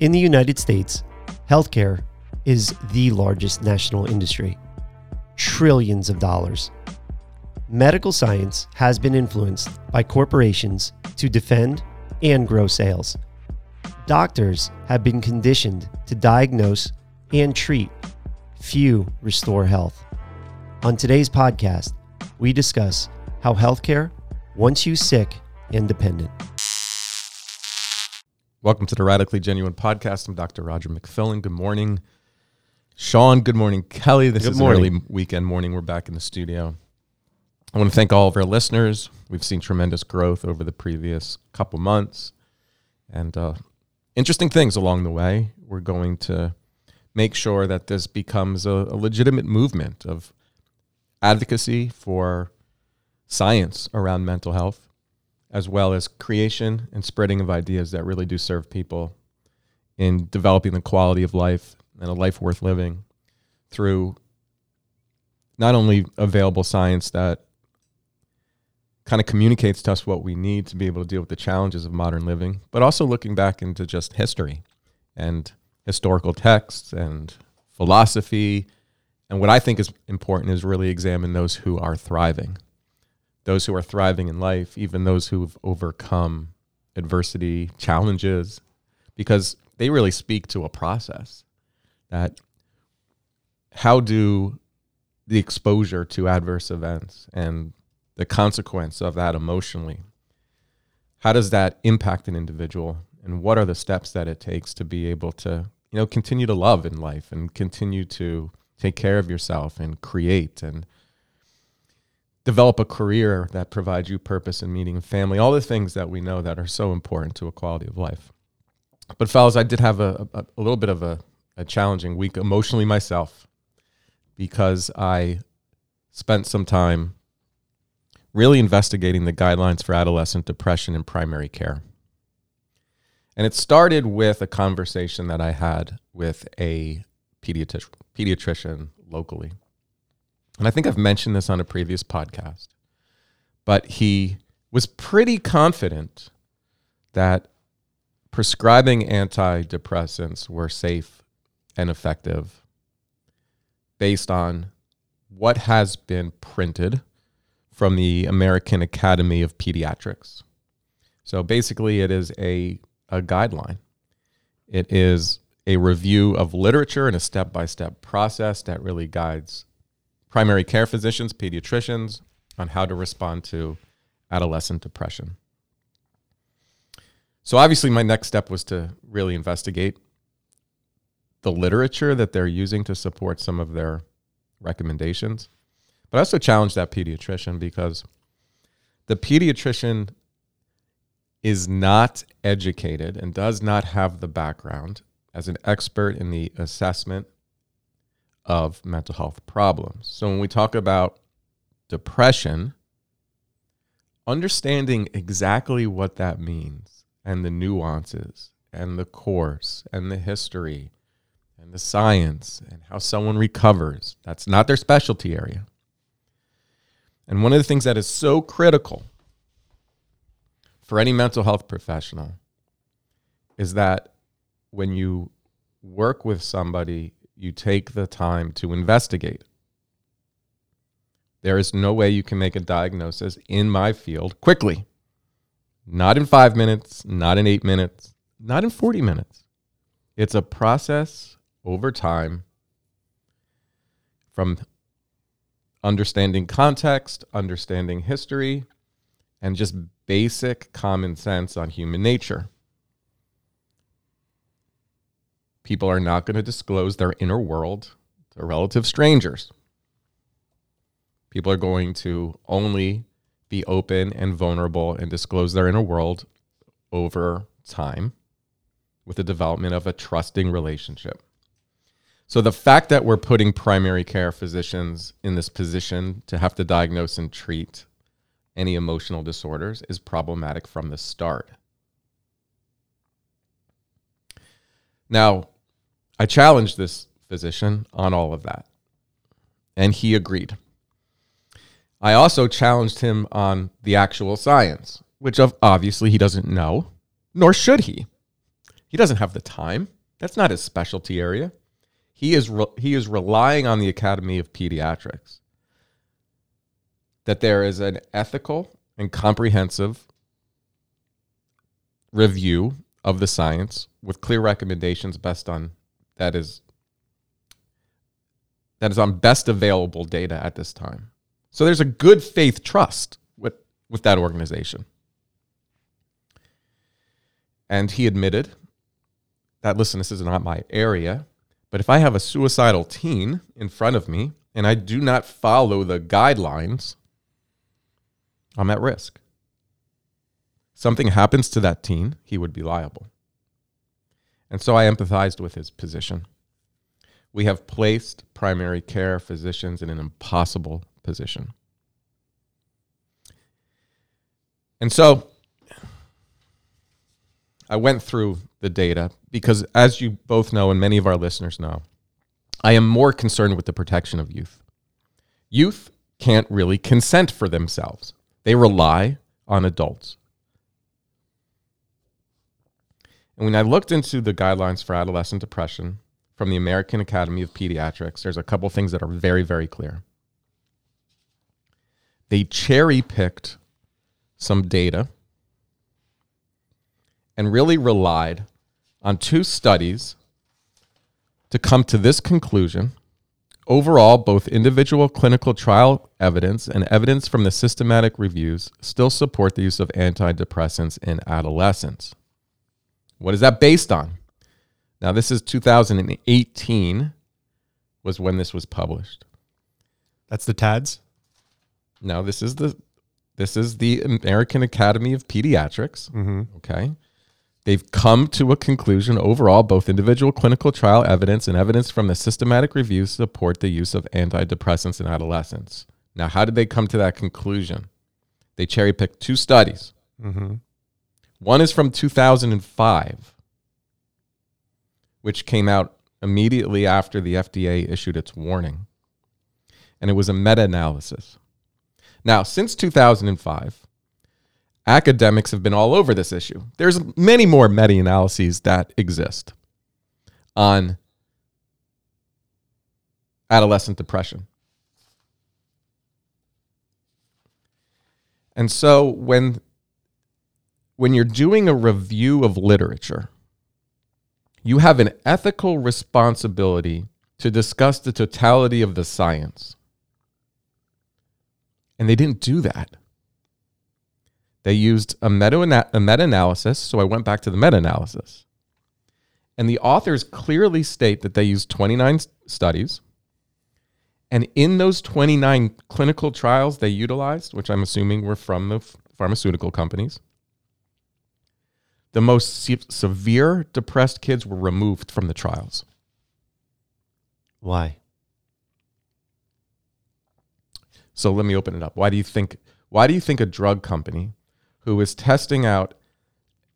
In the United States, healthcare is the largest national industry, trillions of dollars. Medical science has been influenced by corporations to defend and grow sales. Doctors have been conditioned to diagnose and treat, few restore health. On today's podcast, we discuss how healthcare wants you sick and dependent. Welcome to the Radically Genuine Podcast. I'm Dr. Roger McFillin. Good morning. Sean, good morning. Kelly, this Good is morning. early weekend morning. We're back in the studio. I want to thank all of our listeners. We've seen tremendous growth over the previous couple months and uh, interesting things along the way. We're going to make sure that this becomes a, a legitimate movement of advocacy for science around mental health as well as creation and spreading of ideas that really do serve people in developing the quality of life and a life worth living through not only available science that kind of communicates to us what we need to be able to deal with the challenges of modern living, but also looking back into just history and historical texts and philosophy. And what I think is important is really examine those who are thriving those who are thriving in life, even those who've overcome adversity, challenges, because they really speak to a process that how do the exposure to adverse events and the consequence of that emotionally, how does that impact an individual? And what are the steps that it takes to be able to, you know, continue to love in life and continue to take care of yourself and create and develop a career that provides you purpose and meaning and family, all the things that we know that are so important to a quality of life. But fellas, I did have a, a, a little bit of a, a challenging week emotionally myself because I spent some time really investigating the guidelines for adolescent depression in primary care. And it started with a conversation that I had with a pediatric, pediatrician locally. And I think I've mentioned this on a previous podcast, but he was pretty confident that prescribing antidepressants were safe and effective based on what has been printed from the American Academy of Pediatrics. So basically, it is a, a guideline. It is a review of literature and a step by step process that really guides primary care physicians, pediatricians on how to respond to adolescent depression. So, obviously, my next step was to really investigate the literature that they're using to support some of their recommendations. But I also challenged that pediatrician because the pediatrician is not educated and does not have the background as an expert in the assessment of mental health problems. So when we talk about depression, understanding exactly what that means and the nuances and the course and the history and the science and how someone recovers, that's not their specialty area. And one of the things that is so critical for any mental health professional is that when you work with somebody you take the time to investigate. There is no way you can make a diagnosis in my field quickly. Not in five minutes, not in eight minutes, not in 40 minutes. It's a process over time from understanding context, understanding history, and just basic common sense on human nature. People are not going to disclose their inner world to relative strangers. People are going to only be open and vulnerable and disclose their inner world over time with the development of a trusting relationship. So the fact that we're putting primary care physicians in this position to have to diagnose and treat any emotional disorders is problematic from the start. Now, I challenged this physician on all of that, and he agreed. I also challenged him on the actual science, which obviously he doesn't know, nor should he. He doesn't have the time. That's not his specialty area. He is re- he is relying on the Academy of Pediatrics that there is an ethical and comprehensive review of the science with clear recommendations best on that is that is on best available data at this time. So there's a good faith trust with, with that organization. And he admitted that, listen, this is not my area, but if I have a suicidal teen in front of me and I do not follow the guidelines, I'm at risk. Something happens to that teen, he would be liable. And so I empathized with his position. We have placed primary care physicians in an impossible position. And so I went through the data because, as you both know, and many of our listeners know, I am more concerned with the protection of youth. Youth can't really consent for themselves, they rely on adults. And when I looked into the guidelines for adolescent depression from the American Academy of Pediatrics, there's a couple things that are very, very clear. They cherry picked some data and really relied on two studies to come to this conclusion. Overall, both individual clinical trial evidence and evidence from the systematic reviews still support the use of antidepressants in adolescents. What is that based on? Now, this is 2018 was when this was published. That's the TADS. No, this is the this is the American Academy of Pediatrics. Mm-hmm. Okay. They've come to a conclusion overall, both individual clinical trial evidence and evidence from the systematic reviews support the use of antidepressants in adolescents. Now, how did they come to that conclusion? They cherry picked two studies. Mm-hmm. One is from 2005, which came out immediately after the FDA issued its warning. And it was a meta analysis. Now, since 2005, academics have been all over this issue. There's many more meta analyses that exist on adolescent depression. And so when when you're doing a review of literature, you have an ethical responsibility to discuss the totality of the science. And they didn't do that. They used a meta analysis. So I went back to the meta analysis. And the authors clearly state that they used 29 studies. And in those 29 clinical trials they utilized, which I'm assuming were from the pharmaceutical companies, the most se- severe depressed kids were removed from the trials. Why? So let me open it up. Why do you think? Why do you think a drug company who is testing out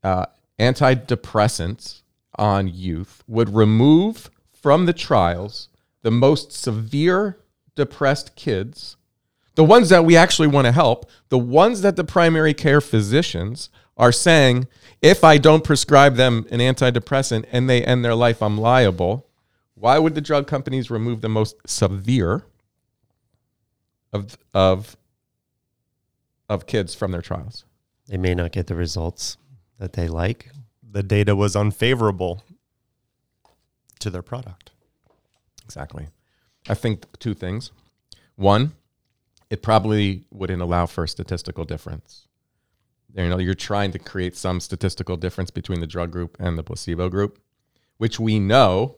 uh, antidepressants on youth would remove from the trials the most severe depressed kids, the ones that we actually want to help, the ones that the primary care physicians are saying, if I don't prescribe them an antidepressant and they end their life, I'm liable. Why would the drug companies remove the most severe of of of kids from their trials? They may not get the results that they like. The data was unfavorable to their product. Exactly. I think two things. One, it probably wouldn't allow for a statistical difference you know you're trying to create some statistical difference between the drug group and the placebo group which we know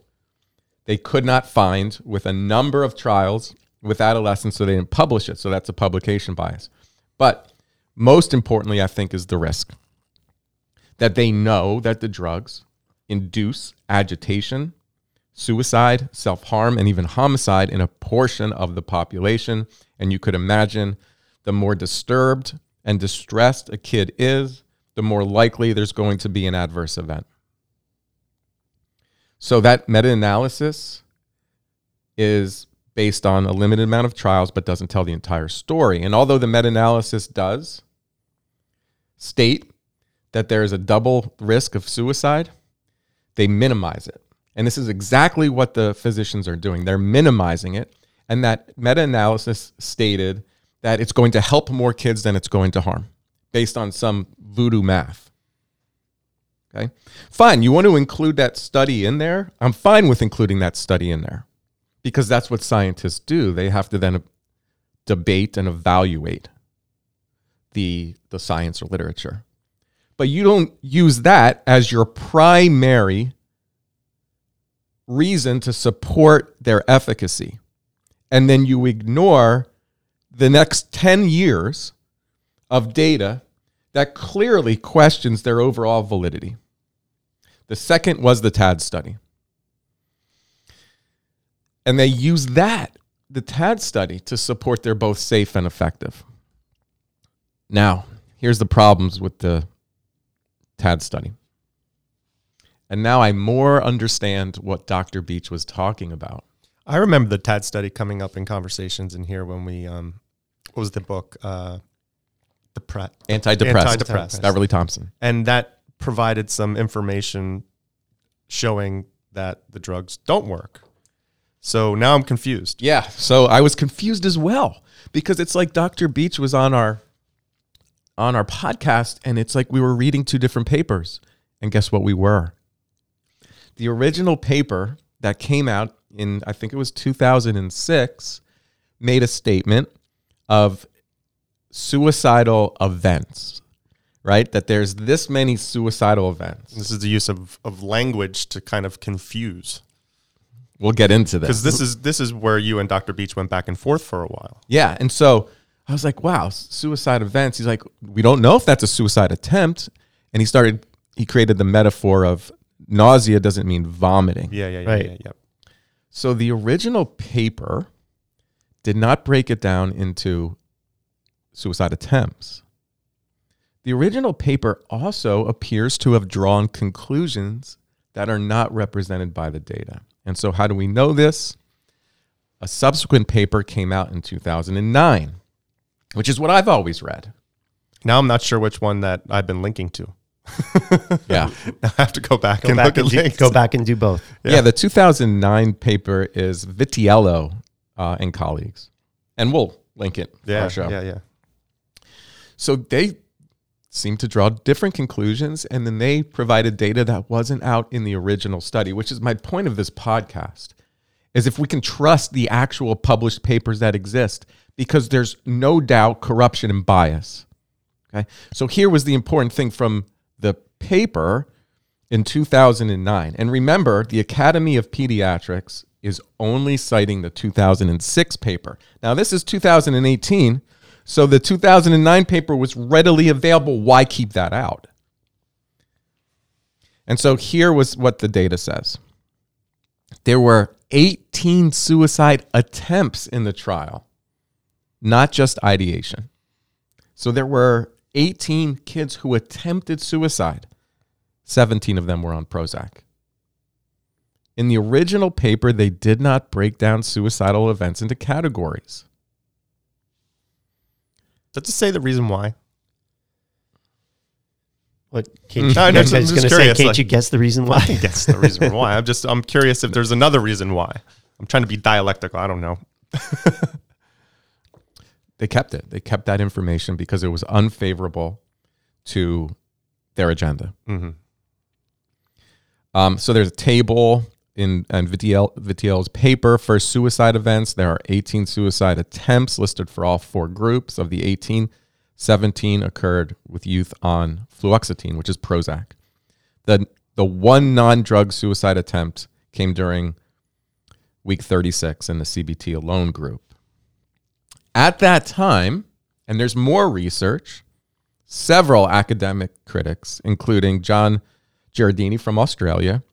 they could not find with a number of trials with adolescents so they didn't publish it so that's a publication bias but most importantly i think is the risk that they know that the drugs induce agitation, suicide, self harm, and even homicide in a portion of the population. And you could imagine the more disturbed and distressed a kid is, the more likely there's going to be an adverse event. So that meta analysis is based on a limited amount of trials but doesn't tell the entire story. And although the meta analysis does state that there is a double risk of suicide, they minimize it. And this is exactly what the physicians are doing. They're minimizing it. And that meta analysis stated that it's going to help more kids than it's going to harm based on some voodoo math. Okay. Fine. You want to include that study in there? I'm fine with including that study in there because that's what scientists do. They have to then debate and evaluate the, the science or literature. But you don't use that as your primary reason to support their efficacy. And then you ignore the next 10 years of data that clearly questions their overall validity. The second was the TAD study. And they use that, the TAD study, to support they're both safe and effective. Now, here's the problems with the TAD study. And now I more understand what Dr. Beach was talking about. I remember the TAD study coming up in conversations in here when we, um, what was the book? Uh, the pre- Antidepressed. Antidepressed. Beverly Thompson. And that provided some information showing that the drugs don't work. So now I'm confused. Yeah. So I was confused as well because it's like Dr. Beach was on our on our podcast and it's like we were reading two different papers. And guess what we were? The original paper that came out in I think it was 2006 made a statement of suicidal events, right? That there's this many suicidal events. This is the use of, of language to kind of confuse. We'll get into this. Because this is this is where you and Dr. Beach went back and forth for a while. Yeah. And so I was like, wow, suicide events. He's like, we don't know if that's a suicide attempt. And he started, he created the metaphor of nausea doesn't mean vomiting. Yeah, yeah, yeah, Right. yeah, yeah. So the original paper did not break it down into suicide attempts. The original paper also appears to have drawn conclusions that are not represented by the data. And so, how do we know this? A subsequent paper came out in 2009, which is what I've always read. Now I'm not sure which one that I've been linking to. Yeah. I have to go back Go and back look and, at do, links. go back and do both. yeah. the 2009 paper is Vitiello uh, and colleagues. And we'll link it for Yeah, our show. yeah, yeah. So they seemed to draw different conclusions, and then they provided data that wasn't out in the original study, which is my point of this podcast. Is if we can trust the actual published papers that exist, because there's no doubt corruption and bias. Okay. So here was the important thing from the paper in 2009. And remember, the Academy of Pediatrics is only citing the 2006 paper. Now, this is 2018. So the 2009 paper was readily available. Why keep that out? And so here was what the data says there were 18 suicide attempts in the trial, not just ideation. So there were 18 kids who attempted suicide. 17 of them were on Prozac. In the original paper, they did not break down suicidal events into categories. Does it say the reason why? What? Can't you, No, I no, was I'm going just to say, can't like- you guess the reason why? That's the reason why. I'm just I'm curious if there's another reason why. I'm trying to be dialectical. I don't know. They kept it. They kept that information because it was unfavorable to their agenda. hmm Um, so there's a table in and Vitiel, Vitiel's paper for suicide events. There are 18 suicide attempts listed for all four groups. Of the 18, 17 occurred with youth on fluoxetine, which is Prozac. The the one non-drug suicide attempt came during week 36 in the CBT alone group. At that time, and there's more research, several academic critics, including John Jureidini from Australia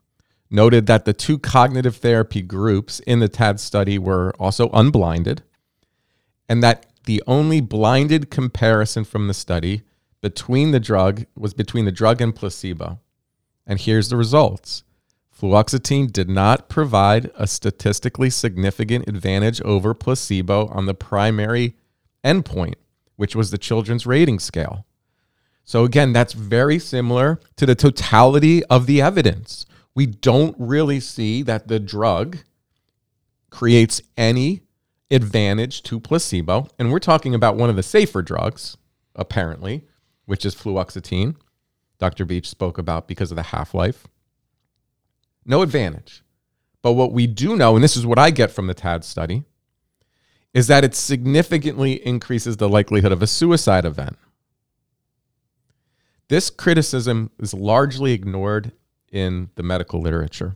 noted that the two cognitive therapy groups in the TAD study were also unblinded, and that the only blinded comparison from the study between the drug was between the drug and placebo. And here's the results. Fluoxetine did not provide a statistically significant advantage over placebo on the primary endpoint, which was the children's rating scale. So, again, that's very similar to the totality of the evidence. We don't really see that the drug creates any advantage to placebo. And we're talking about one of the safer drugs, apparently, which is fluoxetine. Dr. Beach spoke about because of the half life. No advantage. But what we do know, and this is what I get from the TAD study, is that it significantly increases the likelihood of a suicide event. This criticism is largely ignored in the medical literature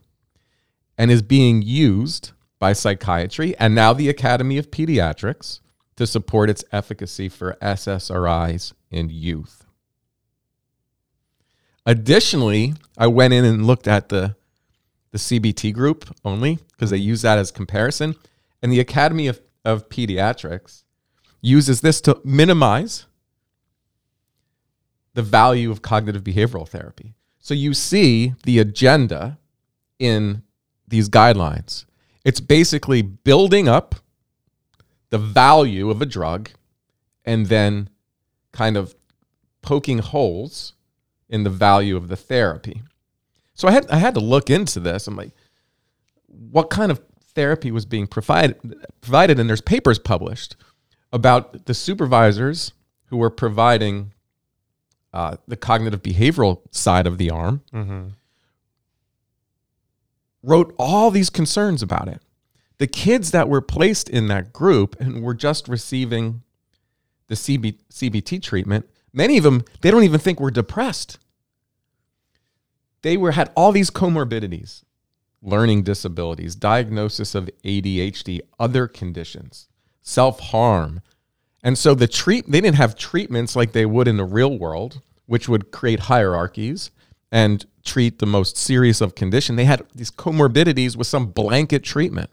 and is being used by psychiatry and now the Academy of Pediatrics to support its efficacy for SSRIs in youth. Additionally, I went in and looked at the, the CBT group only because they use that as comparison. And the Academy of, of Pediatrics uses this to minimize the value of cognitive behavioral therapy. So you see the agenda in these guidelines. It's basically building up the value of a drug and then kind of poking holes in the value of the therapy. So I had I had to look into this. I'm like, what kind of therapy was being provided provided and there's papers published about the supervisors who were providing uh, the cognitive behavioral side of the arm Mm-hmm. wrote all these concerns about it. The kids that were placed in that group and were just receiving the CB, CBT treatment, many of them they don't even think were depressed. They were had all these comorbidities, learning disabilities, diagnosis of ADHD, other conditions, self-harm. And so the treat they didn't have treatments like they would in the real world, which would create hierarchies and treat the most serious of condition. They had these comorbidities with some blanket treatment.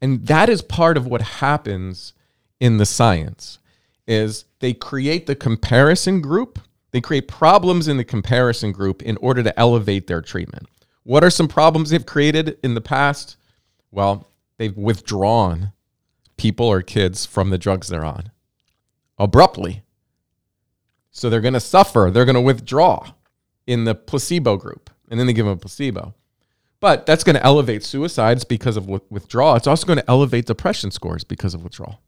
And that is part of what happens in the science is they create the comparison group. They create problems in the comparison group in order to elevate their treatment. What are some problems they've created in the past? Well, they've withdrawn people or kids from the drugs they're on abruptly. So they're going to suffer. They're going to withdraw in the placebo group, and then they give them a placebo. But that's going to elevate suicides because of withdrawal. It's also going to elevate depression scores because of withdrawal.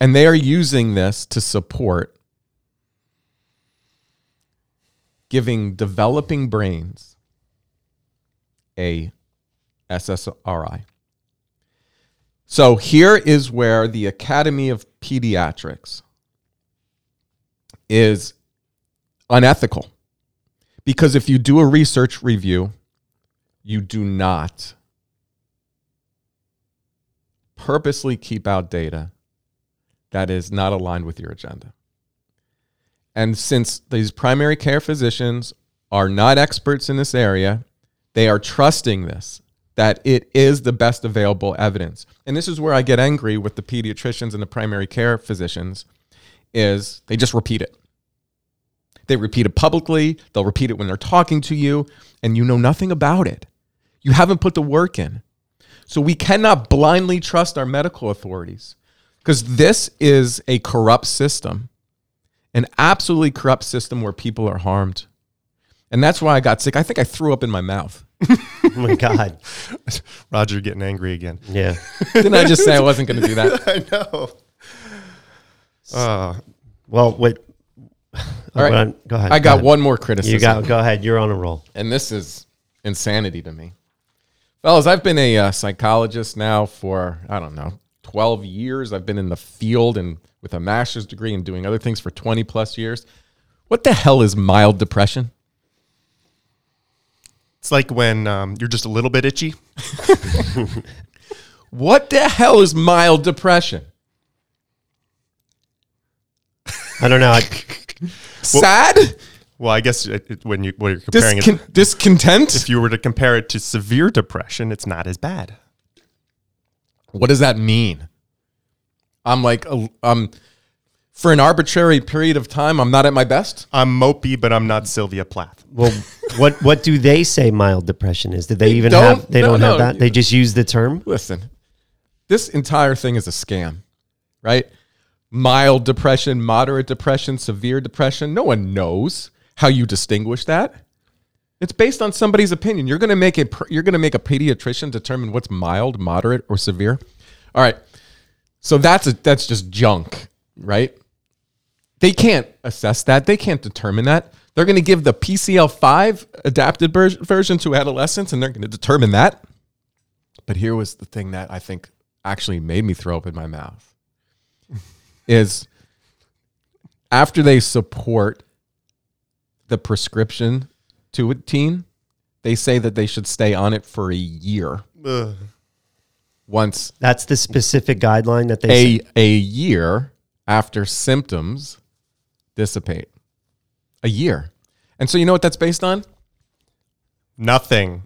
And they are using this to support giving developing brains a SSRI. So here is where the Academy of Pediatrics is unethical. Because if you do a research review, you do not purposely keep out data that is not aligned with your agenda. And since these primary care physicians are not experts in this area, they are trusting this that it is the best available evidence. And this is where I get angry with the pediatricians and the primary care physicians is they just repeat it. They repeat it publicly, they'll repeat it when they're talking to you, and you know nothing about it. You haven't put the work in. So we cannot blindly trust our medical authorities because this is a corrupt system, an absolutely corrupt system where people are harmed. And that's why I got sick. I think I threw up in my mouth. Oh my God. Roger getting angry again. Yeah. Didn't I just say I wasn't going to do that? I know. Uh, Well, wait. All right. On. Go ahead. I Go got ahead. one more criticism. You got. Go ahead. You're on a roll. and this is insanity to me. Fellas, I've been a uh, psychologist now for, I don't know, 12 years. I've been in the field and with a master's degree and doing other things for 20 plus years. What the hell is mild depression? It's like when um, you're just a little bit itchy. What the hell is mild depression? I don't know. I, Sad? Well, I guess it, it- when you when you're comparing Discon- it, discontent? if you were to compare it to severe depression, it's not as bad. What does that mean? I'm like, uh, um, for an arbitrary period of time, I'm not at my best. I'm mopey, but I'm not Sylvia Plath. well, what what do they say mild depression is? Did they, They even don't- have? They no, don't have no. that. They just use the term. Listen, this entire thing is a scam, right? Mild depression, moderate depression, severe depression. No one knows how you distinguish that. It's based on somebody's opinion. You're going to make a you're going to make a pediatrician determine what's mild, moderate, or severe. All right. So that's a, that's just junk, right? They can't assess that. They can't determine that. They're going to give the PCL5 adapted ver- version to adolescents and they're going to determine that. But here was the thing that I think actually made me throw up in my mouth is after they support the prescription to a teen, they say that they should stay on it for a year. Ugh. Once That's the specific guideline that they. a a year after symptoms dissipate. A year. And so you know what that's based on? Nothing.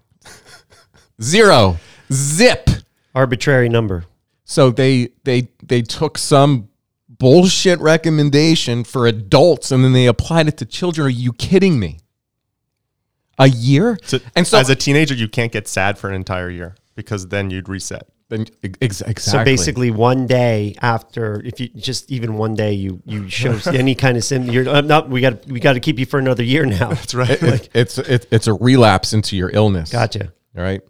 Zero. Zip. arbitrary number. So they they they took some bullshit recommendation for adults and then they applied it to children. Are you kidding me? A year? So, and so as a teenager, you can't get sad for an entire year because then you'd reset. Then, ex- exactly. So basically, one day after, if you just even one day you you show any kind of symptom, you're uh, not. We got we got to keep you for another year now. That's right. It- it- it's it, it's a relapse into your illness. Gotcha. All right.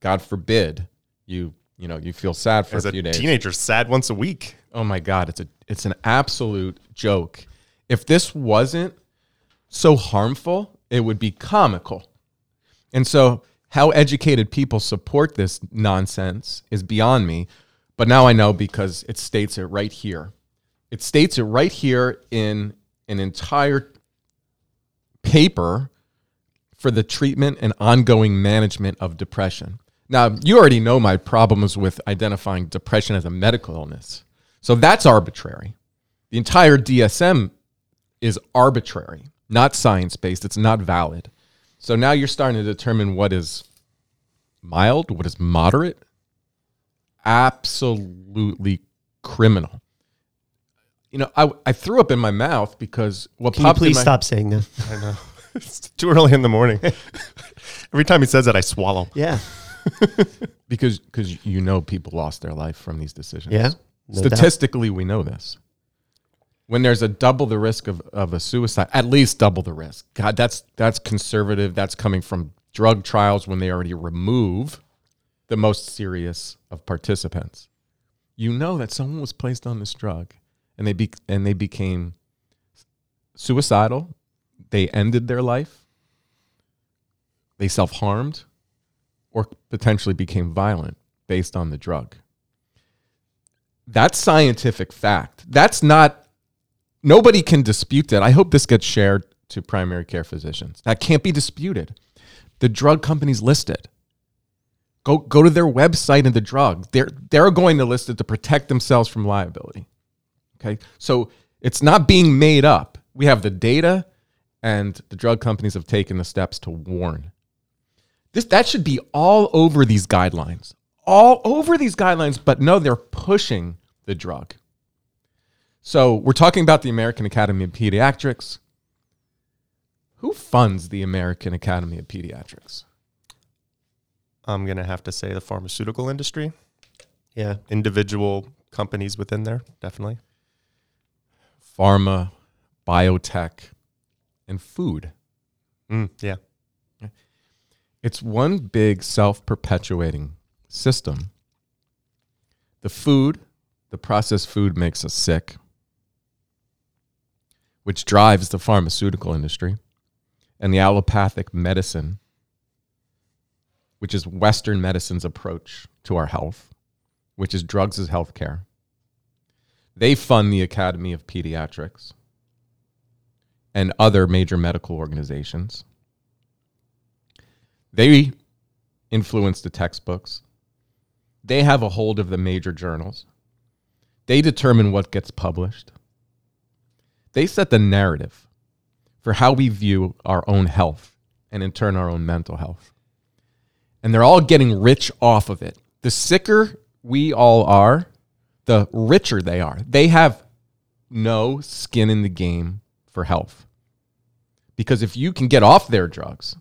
God forbid you you know you feel sad for as a a few days. teenager, sad once a week. Oh my God, it's a it's an absolute joke. If this wasn't so harmful, it would be comical. And so how educated people support this nonsense is beyond me. But now I know because it states it right here. It states it right here in an entire paper for the treatment and ongoing management of depression. Now, you already know my problems with identifying depression as a medical illness. So that's arbitrary. The entire DSM is arbitrary, not science based. It's not valid. So now you're starting to determine what is mild, what is moderate. Absolutely criminal. You know, I, I threw up in my mouth because what Can you popped in please my stop saying that? I know. it's too early in the morning. Every time he says that, I swallow. Yeah. because because you know people lost their life from these decisions. Yeah. No doubt. Statistically, we know this. When there's a double the risk of, of a suicide, at least double the risk. God, that's that's conservative. That's coming from drug trials when they already remove the most serious of participants. You know that someone was placed on this drug and they be, and they became suicidal. They ended their life. They self-harmed or potentially became violent based on the drug. That's scientific fact. That's not, nobody can dispute that. I hope this gets shared to primary care physicians. That can't be disputed. The drug companies list it. Go, go to their website and the drug. They're, they're going to list it to protect themselves from liability. Okay. So it's not being made up. We have the data, and the drug companies have taken the steps to warn. This that should be all over these guidelines. All over these guidelines, but no, they're pushing the drug. So we're talking about the American Academy of Pediatrics. Who funds the American Academy of Pediatrics? I'm going to have to say the pharmaceutical industry, Yeah. individual companies within there, definitely. Pharma, biotech, and food. Mm, yeah. It's one big self perpetuating system. The food, the processed food makes us sick, which drives the pharmaceutical industry and the allopathic medicine, which is Western medicine's approach to our health, which is drugs as healthcare. They fund the Academy of Pediatrics and other major medical organizations. They influence the textbooks. They have a hold of the major journals. They determine what gets published. They set the narrative for how we view our own health and in turn our own mental health. And they're all getting rich off of it. The sicker we all are, the richer they are. They have no skin in the game for health. Because if you can get off their drugs,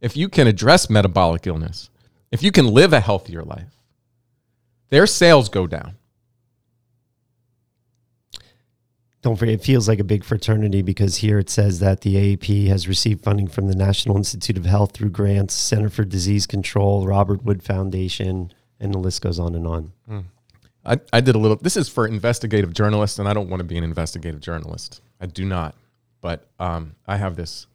if you can address metabolic illness, if you can live a healthier life, their sales go down. Don't forget, it feels like a big fraternity because here it says that the AAP has received funding from the National Institute of Health through grants, Center for Disease Control, Robert Wood Foundation, and the list goes on and on. I, I did a little, this is for investigative journalists, and I don't want to be an investigative journalist. I do not. But um, I have this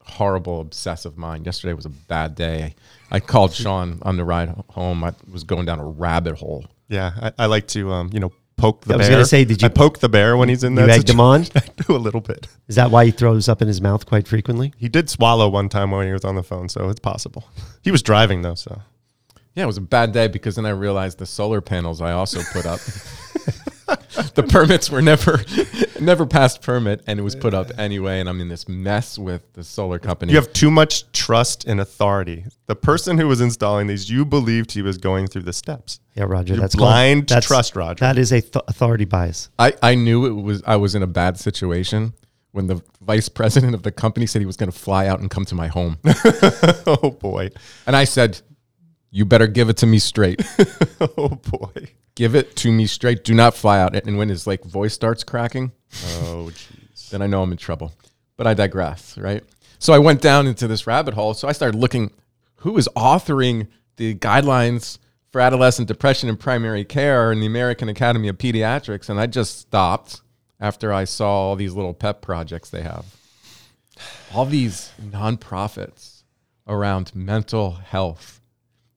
horrible obsessive mind. Yesterday was a bad day. I called Sean on the ride home. I was going down a rabbit hole. Yeah, I, I like to, um, you know, poke the I was bear. gonna say, did you- I poke the bear when he's in that? You egged him on? I do a little bit. Is that why he throws up in his mouth quite frequently? He did swallow one time when he was on the phone, so it's possible. He was driving though, so Yeah, it was a bad day because then I realized the solar panels I also put up. the permits were never never passed permit and it was put up anyway and I'm in this mess with the solar company. you have too much trust and authority. The person who was installing these, you believed he was going through the steps. Yeah, Roger. You're that's blind called, that's, trust, Roger. That is a th- authority bias. I, I knew it was I was in a bad situation when the vice president of the company said he was going to fly out and come to my home. oh boy, and I said, "You better give it to me straight. oh boy, give it to me straight. Do not fly out." And when his like voice starts cracking, oh jeez. then I know I'm in trouble. But I digress, right? So I went down into this rabbit hole. So I started looking who is authoring the guidelines for adolescent depression and primary care in the American Academy of Pediatrics. And I just stopped after I saw all these little pet projects they have. All these nonprofits around mental health,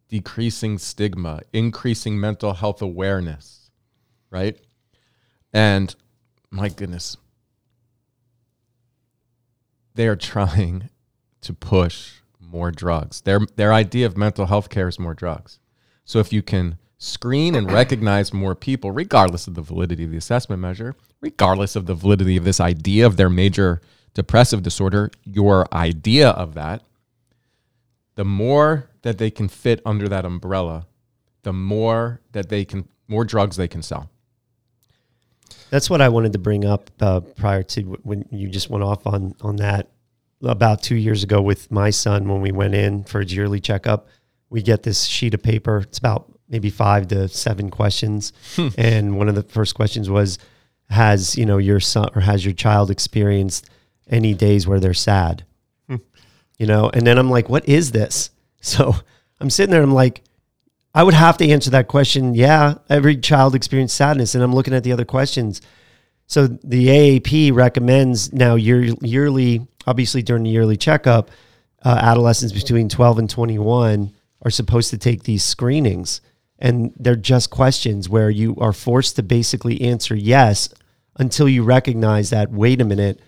decreasing stigma, increasing mental health awareness, right? And my goodness, they are trying to push more drugs. Their their idea of mental health care is more drugs. So if you can screen and recognize more people, regardless of the validity of the assessment measure, regardless of the validity of this idea of their major depressive disorder, your idea of that, the more that they can fit under that umbrella, the more that they can more drugs they can sell. That's what I wanted to bring up uh, prior to w- when you just went off on on that. About two years ago, with my son, when we went in for a yearly checkup, we get this sheet of paper. It's about maybe five to seven questions, and one of the first questions was, "Has you know your son or has your child experienced any days where they're sad?" You know, and then I'm like, "What is this?" So I'm sitting there. I'm like, I would have to answer that question. Yeah, every child experienced sadness, and I'm looking at the other questions. So the AAP recommends now year, yearly, obviously during the yearly checkup, uh, adolescents between 12 and 21 are supposed to take these screenings, and they're just questions where you are forced to basically answer yes until you recognize that wait a minute,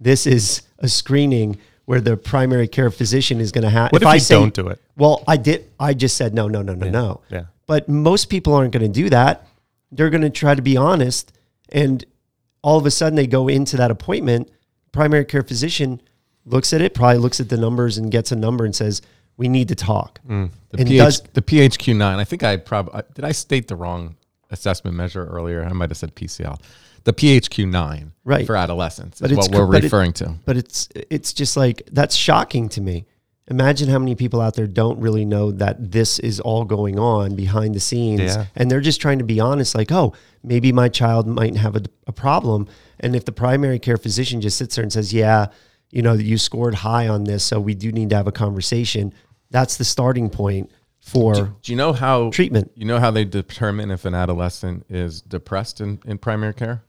this is a screening where the primary care physician is going to have. What if, you don't do it? Well, I did. I just said no, no, no, no, no. yeah. But most people aren't going to do that. They're going to try to be honest, and all of a sudden they go into that appointment. Primary care physician looks at it, probably looks at the numbers and gets a number and says, "We need to talk." Mm. The, And PH, does- the PHQ9, I think I probably, did I state the wrong assessment measure earlier? I might have said PCL. The PHQ9 Right. for adolescents But is it's what we're but it- referring to. But it's it's just like that's shocking to me. Imagine how many people out there don't really know that this is all going on behind the scenes, Yeah. and they're just trying to be honest. Like, oh, maybe my child might have a, a problem, and if the primary care physician just sits there and says, "Yeah, you know, you scored high on this, so we do need to have a conversation," that's the starting point for Do you know how treatment. You know how they determine if an adolescent is depressed in, in primary care?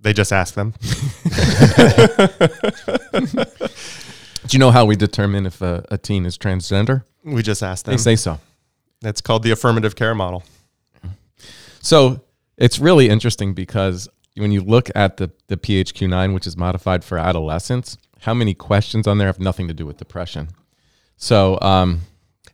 They just ask them. Do you know how we determine if a, a teen is transgender? We just ask them. They say so. That's called the affirmative care model. So it's really interesting because when you look at the, the PHQ9, which is modified for adolescents, how many questions on there have nothing to do with depression? So, um,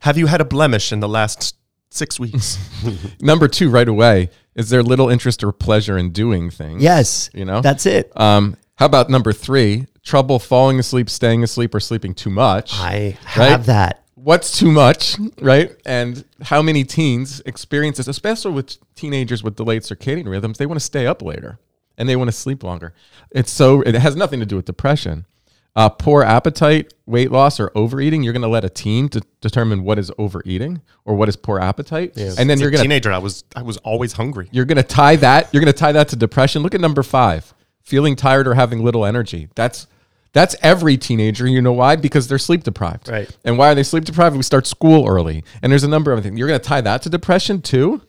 Have you had a blemish in the last six weeks. Number two, right away, is there little interest or pleasure in doing things? Yes. You know? That's it. Um, how about number three? Trouble falling asleep, staying asleep, or sleeping too much. I have that. What's too much, right? And how many teens experience this, especially with teenagers with delayed circadian rhythms? They want to stay up later and they want to sleep longer. It's so it has nothing to do with depression. Uh, poor appetite, weight loss, or overeating. You're going to let a teen to determine what is overeating or what is poor appetite, and then As you're going to teenager. I was I was always hungry. you're going to tie that. You're going to tie that to depression. Look at number five: feeling tired or having little energy. That's that's every teenager. You know why? Because they're sleep deprived. Right. And why are they sleep deprived? We start school early, and there's a number of things. You're going to tie that to depression too.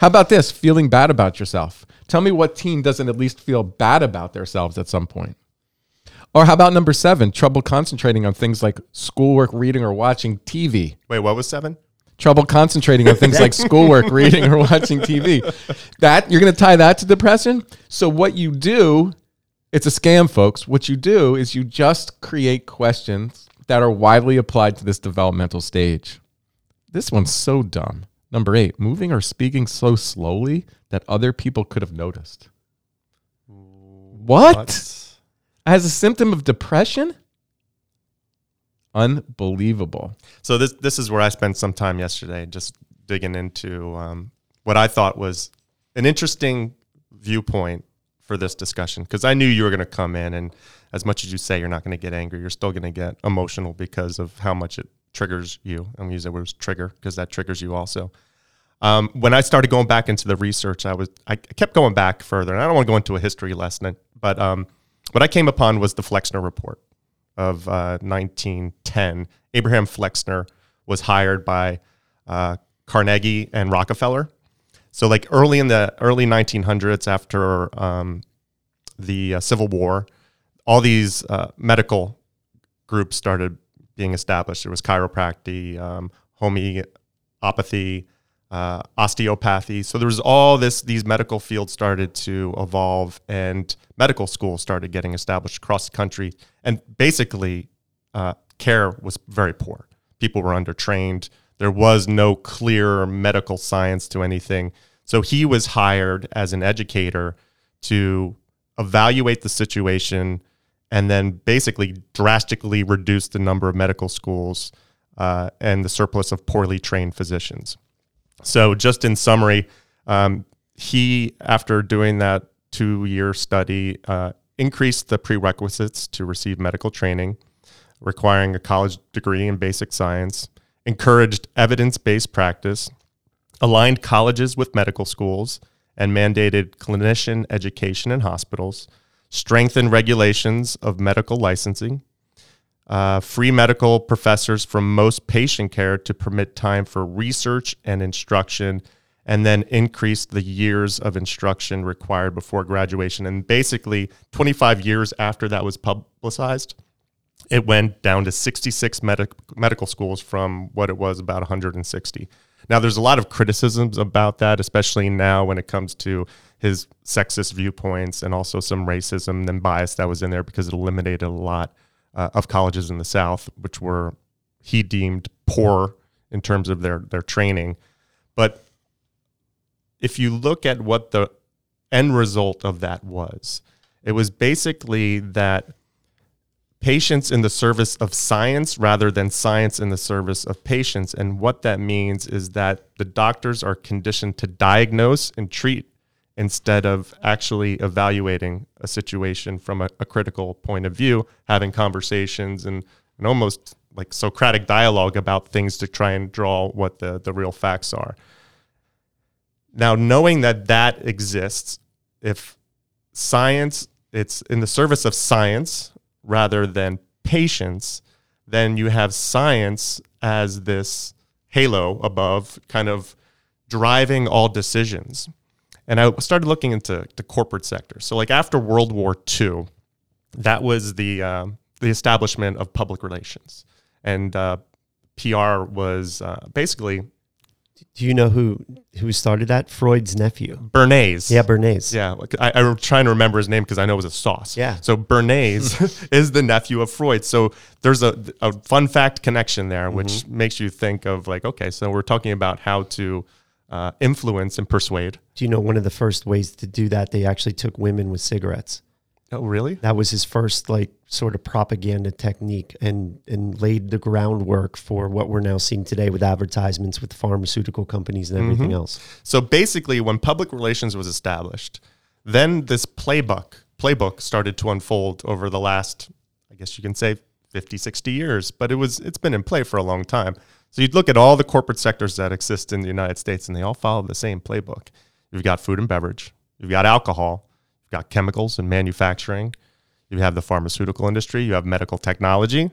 How about this? Feeling bad about yourself. Tell me what teen doesn't at least feel bad about themselves at some point. Or how about number seven? Trouble concentrating on things like schoolwork, reading, or watching TV Wait, what was seven? trouble concentrating on things like schoolwork, reading, or watching TV. That you're going to tie that to depression. So what you do, it's a scam, folks. What you do is you just create questions that are widely applied to this developmental stage. This one's so dumb. Number eight, moving or speaking so slowly that other people could have noticed. What? As a symptom of depression? Unbelievable. So this this is where I spent some time yesterday, just digging into um, what I thought was an interesting viewpoint for this discussion because I knew you were going to come in, and as much as you say you're not going to get angry, you're still going to get emotional because of how much it triggers you. I'm going to use the word trigger because that triggers you also. Um, when I started going back into the research, I was I kept going back further, and I don't want to go into a history lesson, but um, what I came upon was the Flexner report of uh, 1910. Abraham Flexner was hired by uh, Carnegie and Rockefeller. So, like early in the early 1900s, after um, the uh, Civil War, all these uh, medical groups started being established. There was chiropractic, um, homeopathy, uh, osteopathy. So there was all this. These medical fields started to evolve, and medical schools started getting established across the country. And basically, uh, care was very poor. People were undertrained. There was no clear medical science to anything. So he was hired as an educator to evaluate the situation and then basically drastically reduce the number of medical schools uh, and the surplus of poorly trained physicians. So, just in summary, um, he, after doing that two year study, uh, increased the prerequisites to receive medical training, requiring a college degree in basic science, encouraged evidence based practice, aligned colleges with medical schools, and mandated clinician education in hospitals, strengthened regulations of medical licensing, uh, free medical professors from most patient care to permit time for research and instruction, and then increase the years of instruction required before graduation. And basically, 25 years after that was publicized, it went down to 66 medic- medical schools from what it was about 160. Now, there's a lot of criticisms about that, especially now when it comes to his sexist viewpoints and also some racism and bias that was in there because it eliminated a lot uh, of colleges in the South, which were he deemed poor in terms of their their training. But if you look at what the end result of that was, it was basically that patients in the service of science rather than science in the service of patients. And what that means is that the doctors are conditioned to diagnose and treat instead of actually evaluating a situation from a, a critical point of view, having conversations and, and almost like Socratic dialogue about things to try and draw what the, the real facts are. Now, knowing that that exists, if science, it's in the service of science rather than patients, then you have science as this halo above, kind of driving all decisions. And I started looking into the corporate sector. So, like after World War II, that was the um, the establishment of public relations, and uh, PR was uh, basically Do you know who who started that? Freud's nephew. Bernays. Yeah, Bernays. Yeah, I, I'm trying to remember his name because I know it was a sauce. Yeah. So Bernays is the nephew of Freud. So there's a, a fun fact connection there, which Mm-hmm. makes you think of like, okay, so we're talking about how to uh, influence and persuade. Do you know one of the first ways to do that? They actually took women with cigarettes. Oh, really? That was his first like sort of propaganda technique and and laid the groundwork for what we're now seeing today with advertisements with pharmaceutical companies and everything else. So basically, when public relations was established, then this playbook playbook started to unfold over the last, I guess you can say, 50, 60 years. But it was it's been in play for a long time. So you'd look at all the corporate sectors that exist in the United States, and they all follow the same playbook. You've got food and beverage, you've got alcohol, you've got chemicals and manufacturing, you have the pharmaceutical industry, you have medical technology,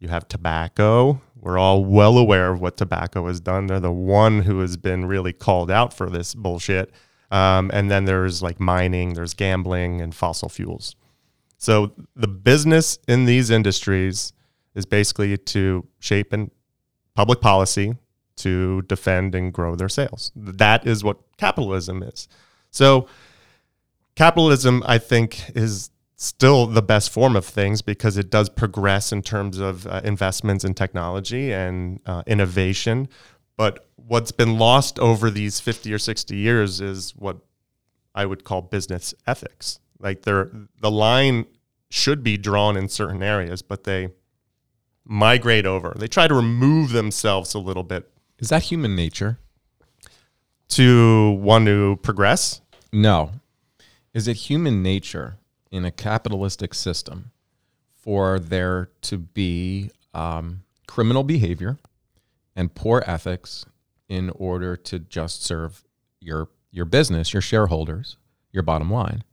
you have tobacco. We're all well aware of what tobacco has done. They're the one who has been really called out for this bullshit. Um, and then there's like mining, there's gambling, and fossil fuels. So the business in these industries is basically to shape and public policy to defend and grow their sales. That is what capitalism is. So capitalism, I think, is still the best form of things because it does progress in terms of uh, investments in technology and uh, innovation. But what's been lost over these 50 or 60 years is what I would call business ethics. Like the line should be drawn in certain areas, but they migrate over. They try to remove themselves a little bit Is that human nature? to want to progress. No. Is it human nature in a capitalistic system for there to be um, criminal behavior and poor ethics in order to just serve your your business, your shareholders, your bottom line?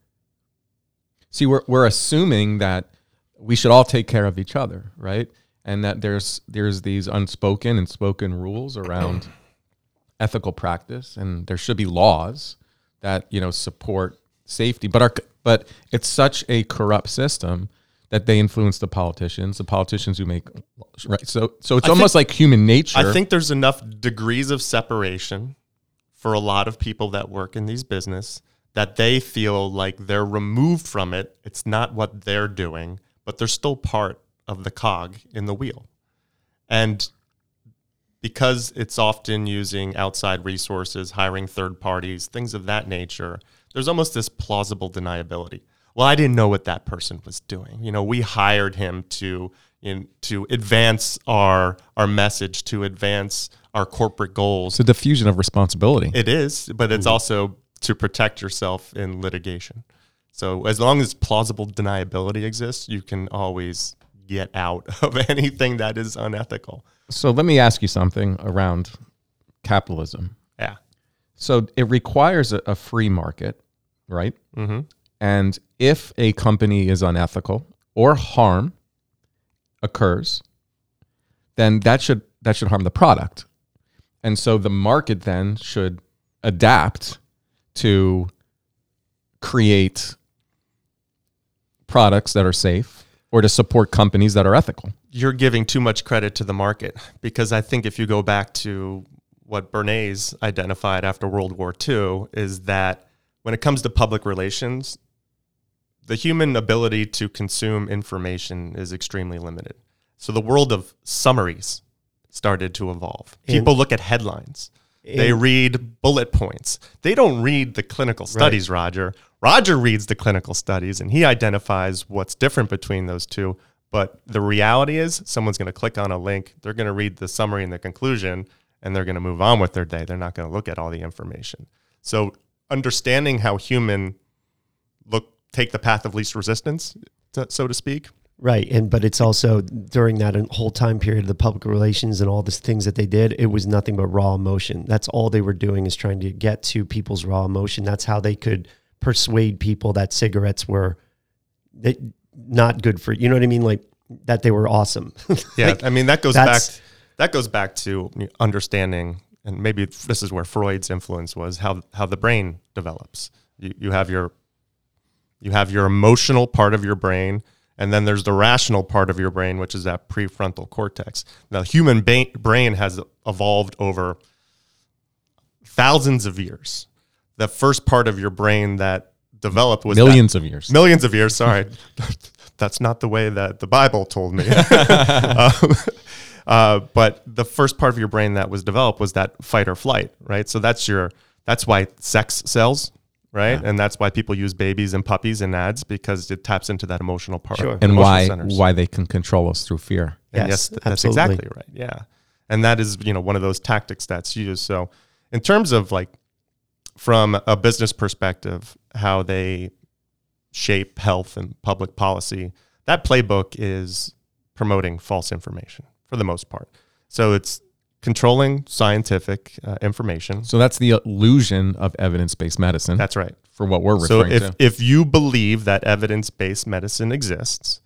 See, we're we're assuming that we should all take care of each other, right? And that there's there's these unspoken and spoken rules around ethical practice, and there should be laws that you know support safety. But our but it's such a corrupt system that they influence the politicians, the politicians who make right. So so it's I almost like human nature. I think there's enough degrees of separation for a lot of people that work in these business that they feel like they're removed from it. It's not what they're doing, but they're still part of the cog in the wheel. And because it's often using outside resources, hiring third parties, things of that nature, there's almost this plausible deniability. Well, I didn't know what that person was doing. You know, we hired him to in, to advance our our message, to advance our corporate goals. it's a diffusion of responsibility. It is, but it's mm-hmm. also to protect yourself in litigation. So as long as plausible deniability exists, you can always get out of anything that is unethical. So let me ask you something around capitalism. Yeah. So it requires a, a free market, right? Mm-hmm. And if a company is unethical or harm occurs, then that should that should harm the product. And so the market then should adapt to create products that are safe or to support companies that are ethical. You're giving too much credit to the market because I think if you go back to what Bernays identified after World War II is that when it comes to public relations, the human ability to consume information is extremely limited. So the world of summaries started to evolve. And- People look at headlines. They read bullet points. They don't read the clinical studies, Roger. Roger reads the clinical studies and he identifies what's different between those two. But the reality is, someone's going to click on a link, they're going to read the summary and the conclusion, and they're going to move on with their day. They're not going to look at all the information. So, understanding how human look take the path of least resistance, so to speak, Right, and but it's also during that whole time period, of the public relations and all the things that they did, it was nothing but raw emotion. That's all they were doing is trying to get to people's raw emotion. That's how they could persuade people that cigarettes were not good for you know what I mean, like that they were awesome. Yeah, Like, I mean that goes back that goes back to understanding, and maybe this is where Freud's influence was how how the brain develops. You you have your you have your emotional part of your brain, and then there's the rational part of your brain, which is that prefrontal cortex. Now, human ba- brain has evolved over thousands of years. The first part of your brain that developed was Millions of years. millions of years. Sorry, that's not the way that the Bible told me. um, uh, but the first part of your brain that was developed was that fight or flight, right? So that's your that's why sex sells, right? And that's why people use babies and puppies in ads because it taps into that emotional part. Sure. and emotional why centers. why they can control us through fear. And Yes, yes, that's absolutely. exactly right. Yeah. And that is, you know, one of those tactics that's used. So in terms of like from a business perspective, how they shape health and public policy, that playbook is promoting false information for the most part. So it's controlling scientific uh, information. So that's the illusion of evidence-based medicine That's right. for what we're So if, to. if you believe that evidence based medicine exists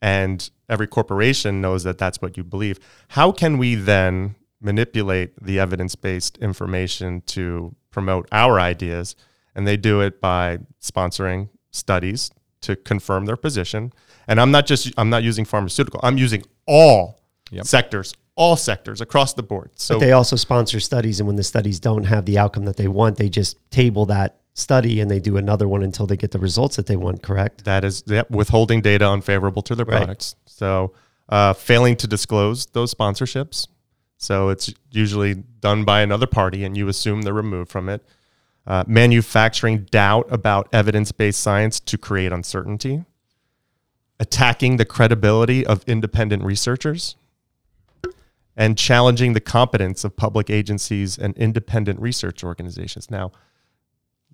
and every corporation knows that that's what you believe, how can we then manipulate the evidence based information to promote our ideas? And they do it by sponsoring studies to confirm their position. And I'm not just I'm not using pharmaceutical. I'm using all Yep. sectors, all sectors across the board. So But they also sponsor studies, and when the studies don't have the outcome that they want, they just table that study and they do another one until they get the results that they want. Correct? That is yep, withholding data unfavorable to their Right. products. So uh, failing to disclose those sponsorships. So it's usually done by another party, and you assume they're removed from it. Uh, manufacturing doubt about evidence-based science to create uncertainty. Attacking the credibility of independent researchers. And challenging the competence of public agencies and independent research organizations. Now,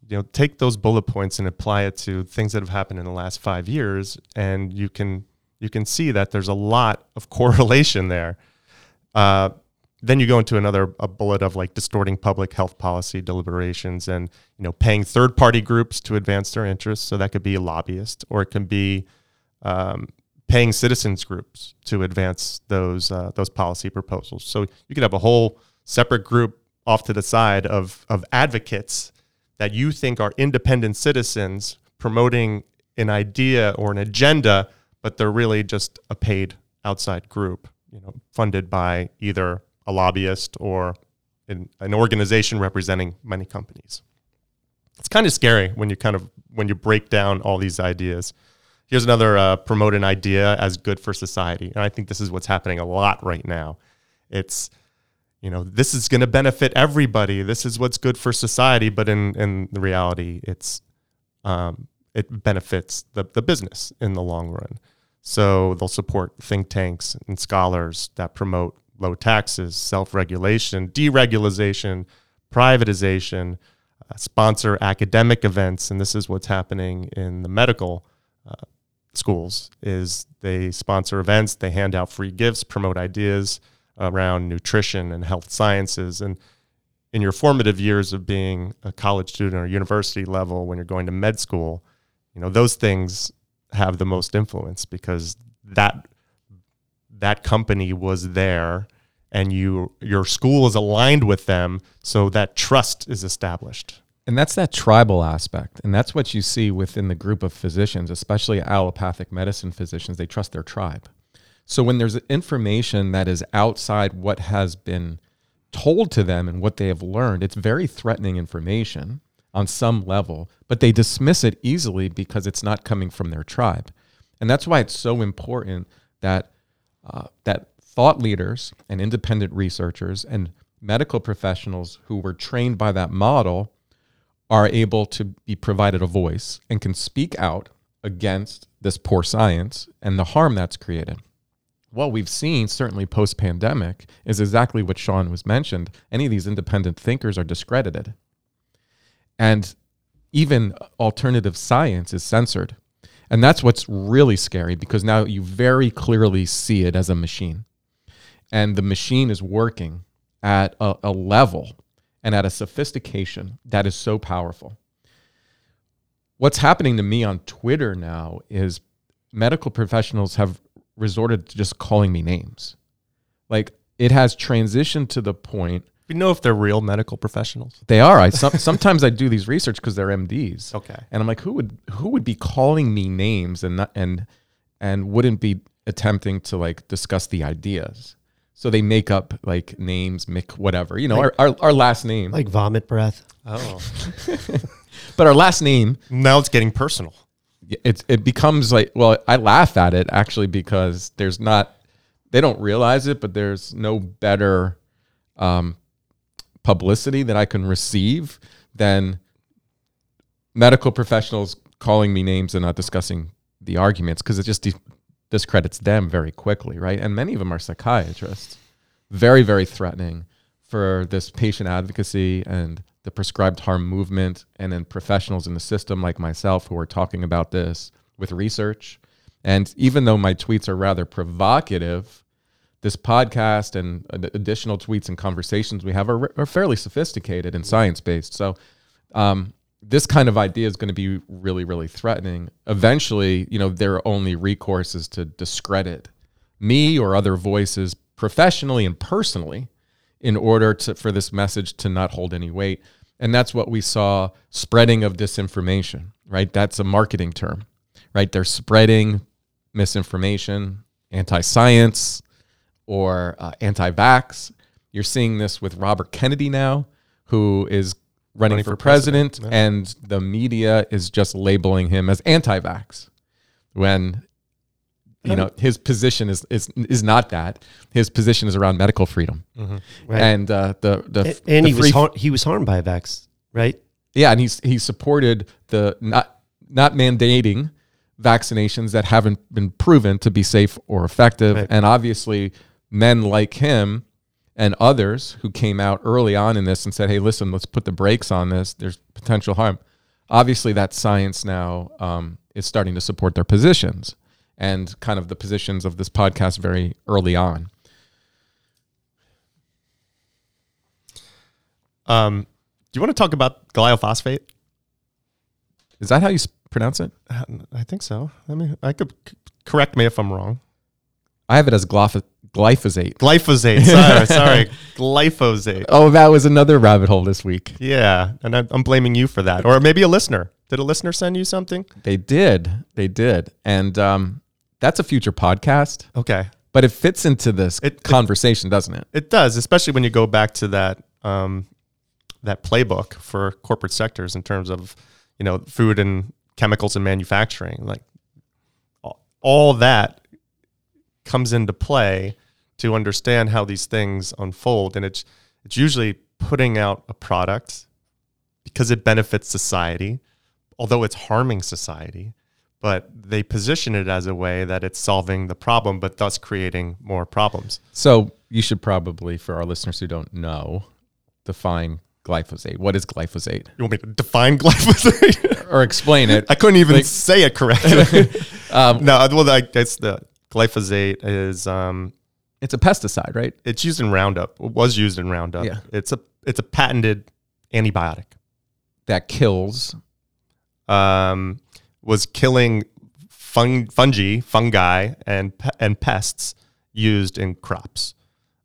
you know take those bullet points and apply it to things that have happened in the last five years and you can you can see that there's a lot of correlation there uh, then you go into another a bullet of like distorting public health policy deliberations and you know paying third party groups to advance their interests. So that could be a lobbyist or it can be um, paying citizens groups to advance those uh, those policy proposals. So you could have a whole separate group off to the side of of advocates that you think are independent citizens promoting an idea or an agenda, but they're really just a paid outside group, you know, funded by either a lobbyist or an, an organization representing many companies. It's kind of scary when you kind of when you break down all these ideas. Here's another uh, promote an idea as good for society, and I think this is what's happening a lot right now. It's you know this is going to benefit everybody this is what's good for society but in in the reality it's um, it benefits the, the business in the long run so they'll support think tanks and scholars that promote low taxes self-regulation deregulation privatization uh, sponsor academic events and this is what's happening in the medical uh, schools is they sponsor events they hand out free gifts promote ideas around nutrition and health sciences. And in your formative years of being a college student or university level, when you're going to med school, you know those things have the most influence because that that company was there and you your school is aligned with them so that trust is established And that's that tribal aspect. And that's what you see within the group of physicians, especially allopathic medicine physicians. They trust their tribe. So when there's information that is outside what has been told to them and what they have learned, it's very threatening information on some level, but they dismiss it easily because it's not coming from their tribe. And that's why it's so important that uh, that thought leaders and independent researchers and medical professionals who were trained by that model are able to be provided a voice and can speak out against this poor science and the harm that's created. What we've seen, certainly post pandemic, is exactly what Sean was mentioned. Any of these independent thinkers are discredited. And even alternative science is censored. And that's what's really scary because now you very clearly see it as a machine. And the machine is working at a, a level and at a sophistication that is so powerful. What's happening to me on Twitter now is medical professionals have resorted to just calling me names. Like it has transitioned to the point we know if they're real medical professionals they are. I some, sometimes I do these research because they're MDs. Okay. And I'm like, who would who would be calling me names and not, and and wouldn't be attempting to like discuss the ideas? So they make up like names, Mick, whatever, you know, our, our, our last name. Like vomit breath. Oh, but our last name now it's getting personal. it it becomes like well i laugh at it actually because there's not they don't realize it but there's no better um, publicity that i can receive than medical professionals calling me names and not discussing the arguments because it just di- discredits them very quickly right? And many of them are psychiatrists. Very very threatening for this patient advocacy and the prescribed harm movement and then professionals in the system like myself who are talking about this with research. And even though my tweets are rather provocative this podcast and additional tweets and conversations we have are, are fairly sophisticated and science based so um, this kind of idea is going to be really really threatening. Eventually you know their only recourse is to discredit me or other voices professionally and personally in order to for this message to not hold any weight. And that's what we saw spreading of disinformation right? That's a marketing term right? They're spreading misinformation anti-science or uh, anti-vax you're seeing this with robert kennedy now who is running, Running for, for president, president, yeah. and the media is just labeling him as anti-vax when you know his position is is is not that his position is around medical freedom Right. and uh, the the and the he was har- he was harmed by a vax, right? yeah, and he's he supported the not not mandating vaccinations that haven't been proven to be safe or effective, Right. and obviously men like him and others who came out early on in this and said, "Hey, listen, let's put the brakes on this. There's potential harm." Obviously, that science now um, is starting to support their positions and kind of the positions of this podcast very early on. Um, do you want to talk about glyphosate? Is that how you pronounce it? Uh, I think so. I mean, I could correct me if I'm wrong. I have it as glyph- glyphosate. Glyphosate. Sorry, sorry. Glyphosate. Oh, that was another rabbit hole this week. Yeah, and I, I'm blaming you for that, or maybe a listener. Did a listener send you something? They did. They did. And um, that's a future podcast, Okay, but it fits into this It- it- conversation, doesn't it? it does, especially when you go back to that um, that playbook for corporate sectors in terms of you know food and chemicals and manufacturing. Like all that comes into play to understand how these things unfold, and it's it's usually putting out a product because it benefits society, although it's harming society. But they position it as a way that it's solving the problem, but thus creating more problems. So you should probably, for our listeners who don't know, define glyphosate. What is glyphosate? You want me to define glyphosate? Or explain it. I couldn't even Like- say it correctly. Um, no, well, I guess the glyphosate is um, it's a pesticide, right? it's used in Roundup. It was used in Roundup. Yeah. It's a it's a patented antibiotic. That kills. Um, was killing fung, fungi, fungi, and pe- and pests used in crops.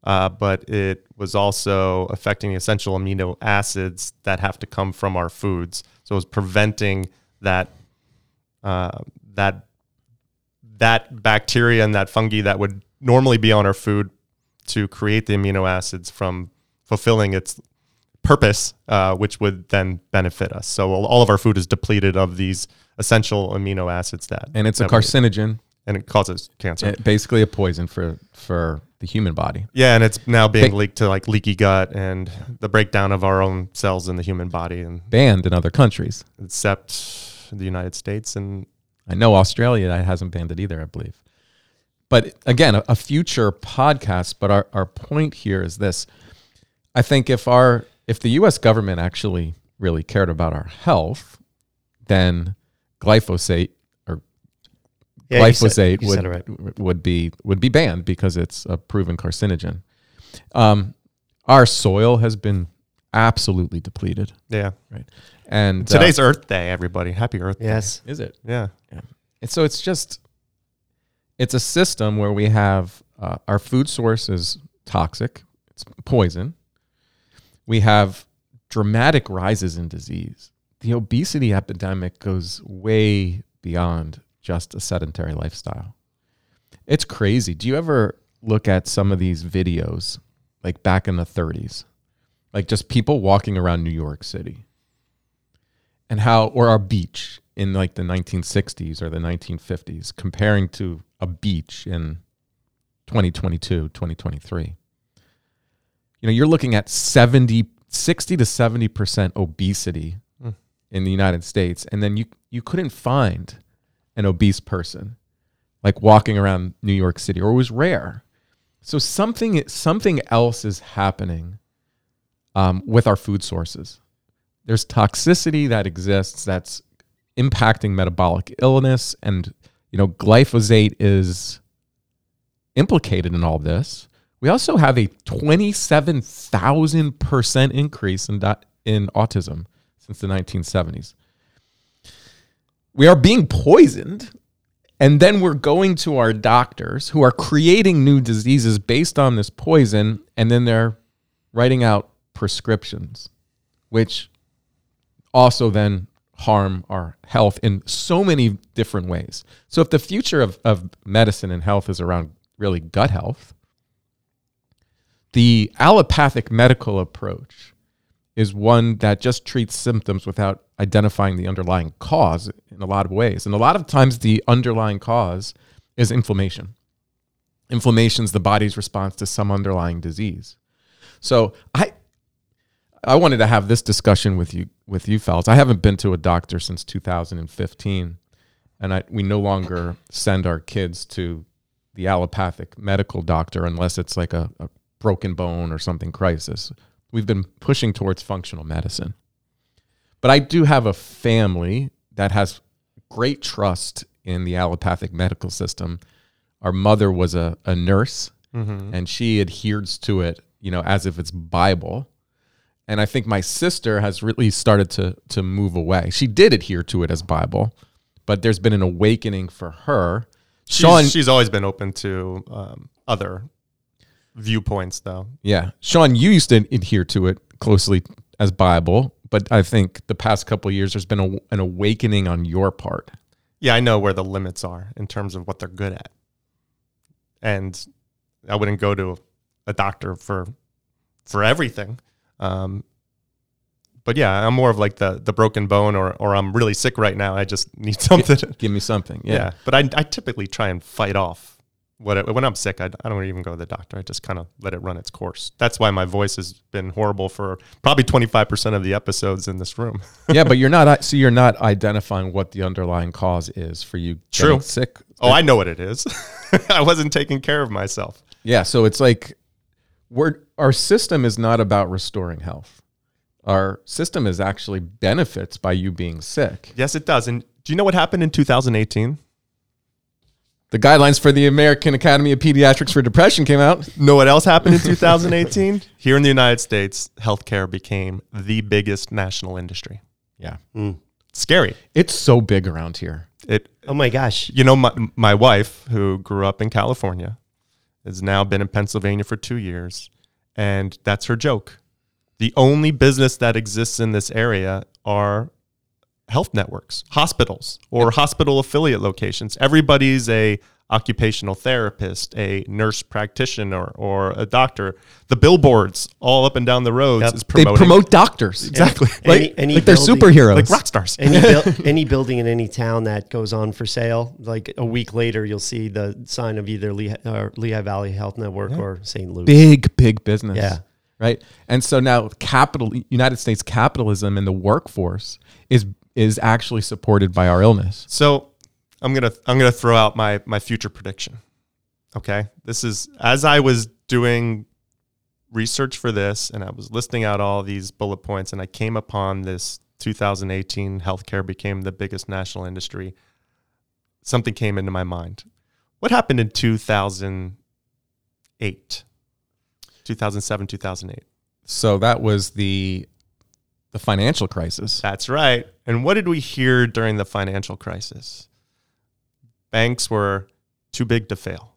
Uh, but it was also affecting the essential amino acids that have to come from our foods. So it was preventing that uh, that that bacteria and that fungi that would normally be on our food to create the amino acids from fulfilling its purpose, uh, which would then benefit us. So all of our food is depleted of these essential amino acids that, And it's a that we- carcinogen, and it causes cancer. eh, basically a poison for, for the human body. yeah, and it's now being Ba- leaked to like leaky gut and the breakdown of our own cells in the human body, and Banned in other countries. except the United States and I know Australia hasn't banned it either, I believe. But again, a, a future podcast. But our, our point here is this: I think if our if the U.S. government actually really cared about our health, then glyphosate or Yeah, you said- glyphosate you would right. would be would be banned because it's a proven carcinogen. Um, our soil has been absolutely depleted, yeah. Right. And uh, Today's Earth Day, everybody. Happy Earth Day. Yes. is it Yeah. And so it's just it's a system where we have uh, our food source is toxic, it's poison. We have dramatic rises in disease. The obesity epidemic goes way beyond just a sedentary lifestyle. It's crazy. Do you ever look at some of these videos, like back in the 30s, like just people walking around New York City, and how, or our beach in like the 1960s or the 1950s, comparing to a beach in 2022, 2023. You know, you're looking at 70, 60 to 70% obesity Mm. in the United States. And then you, you couldn't find an obese person like walking around New York City, or it was rare. So something something else is happening um, with our food sources. There's toxicity that exists that's impacting metabolic illness, and you know glyphosate is implicated in all this. We also have a twenty-seven thousand percent increase in in autism since the 1970s. We are being poisoned and then we're going to our doctors who are creating new diseases based on this poison, and then they're writing out prescriptions, which also then harm our health in so many different ways. So, if the future of, of medicine and health is around really gut health, the allopathic medical approach is one that just treats symptoms without identifying the underlying cause in a lot of ways. And a lot of times, the underlying cause is inflammation. Inflammation is the body's response to some underlying disease. So I, I wanted to have this discussion with you, with you fellas. I haven't been to a doctor since 2015, and I, we no longer send our kids to the allopathic medical doctor unless it's like a, a broken bone or something crisis. We've been pushing towards functional medicine. But I do have a family that has great trust in the allopathic medical system. Our mother was a, a nurse mm-hmm. and she adheres to it, you know, as if it's Bible. And I think my sister has really started to to move away. She did adhere to it as Bible, but there's been an awakening for her. She's, Sean, she's always been open to um, other viewpoints, though. yeah, Sean, you used to adhere to it closely as Bible, but I think the past couple of years there's been a, an awakening on your part. Yeah, I know where the limits are in terms of what they're good at, and I wouldn't go to a doctor for for everything. Um, but yeah, I'm more of like the the broken bone, or or I'm really sick right now. I just need something. Give me something. yeah. Yeah. but I I typically try and fight off what it, when I'm sick. I, I don't even go to the doctor. I just kind of let it run its course. That's why my voice has been horrible for probably 25 percent of the episodes in this room. yeah, but you're not so you're not identifying what the underlying cause is for you True. sick. oh, I know what it is. I wasn't taking care of myself. Yeah, so it's like we're our system is not about restoring health. Our system is actually benefits by you being sick. Yes, it does. And do you know what happened in 2018? The guidelines for the American Academy of Pediatrics for Depression came out. Know what else happened in 2018? Here in the United States, healthcare became the biggest national industry. Yeah. Hmm. Scary. It's so big around here. It Oh my gosh. you know my my wife who grew up in California has now been in Pennsylvania for 2 years and that's her joke. The only business that exists in this area are health networks, hospitals or hospital affiliate locations. Everybody's a occupational therapist, a nurse practitioner or a doctor. The billboards all up and down the roads Yep. is They promote doctors. exactly Like, Any- any like they're superheroes. like rock stars. any buil- any building in any town that goes on for sale, like a week later, you'll see the sign of either Lehigh, or Lehigh Valley Health Network or St. Luke's. big, big business. Yeah. Right. And so now capital United States capitalism and the workforce is is actually supported by our illness. So I'm gonna I'm gonna throw out my my future prediction. Okay, this is as I was doing research for this, and I was listing out all these bullet points, and I came upon this 2018 healthcare became the biggest national industry. Something came into my mind. What happened in 2008, 2007, 2008? So that was the the financial crisis. That's right. And what did we hear during the financial crisis? Banks were too big to fail,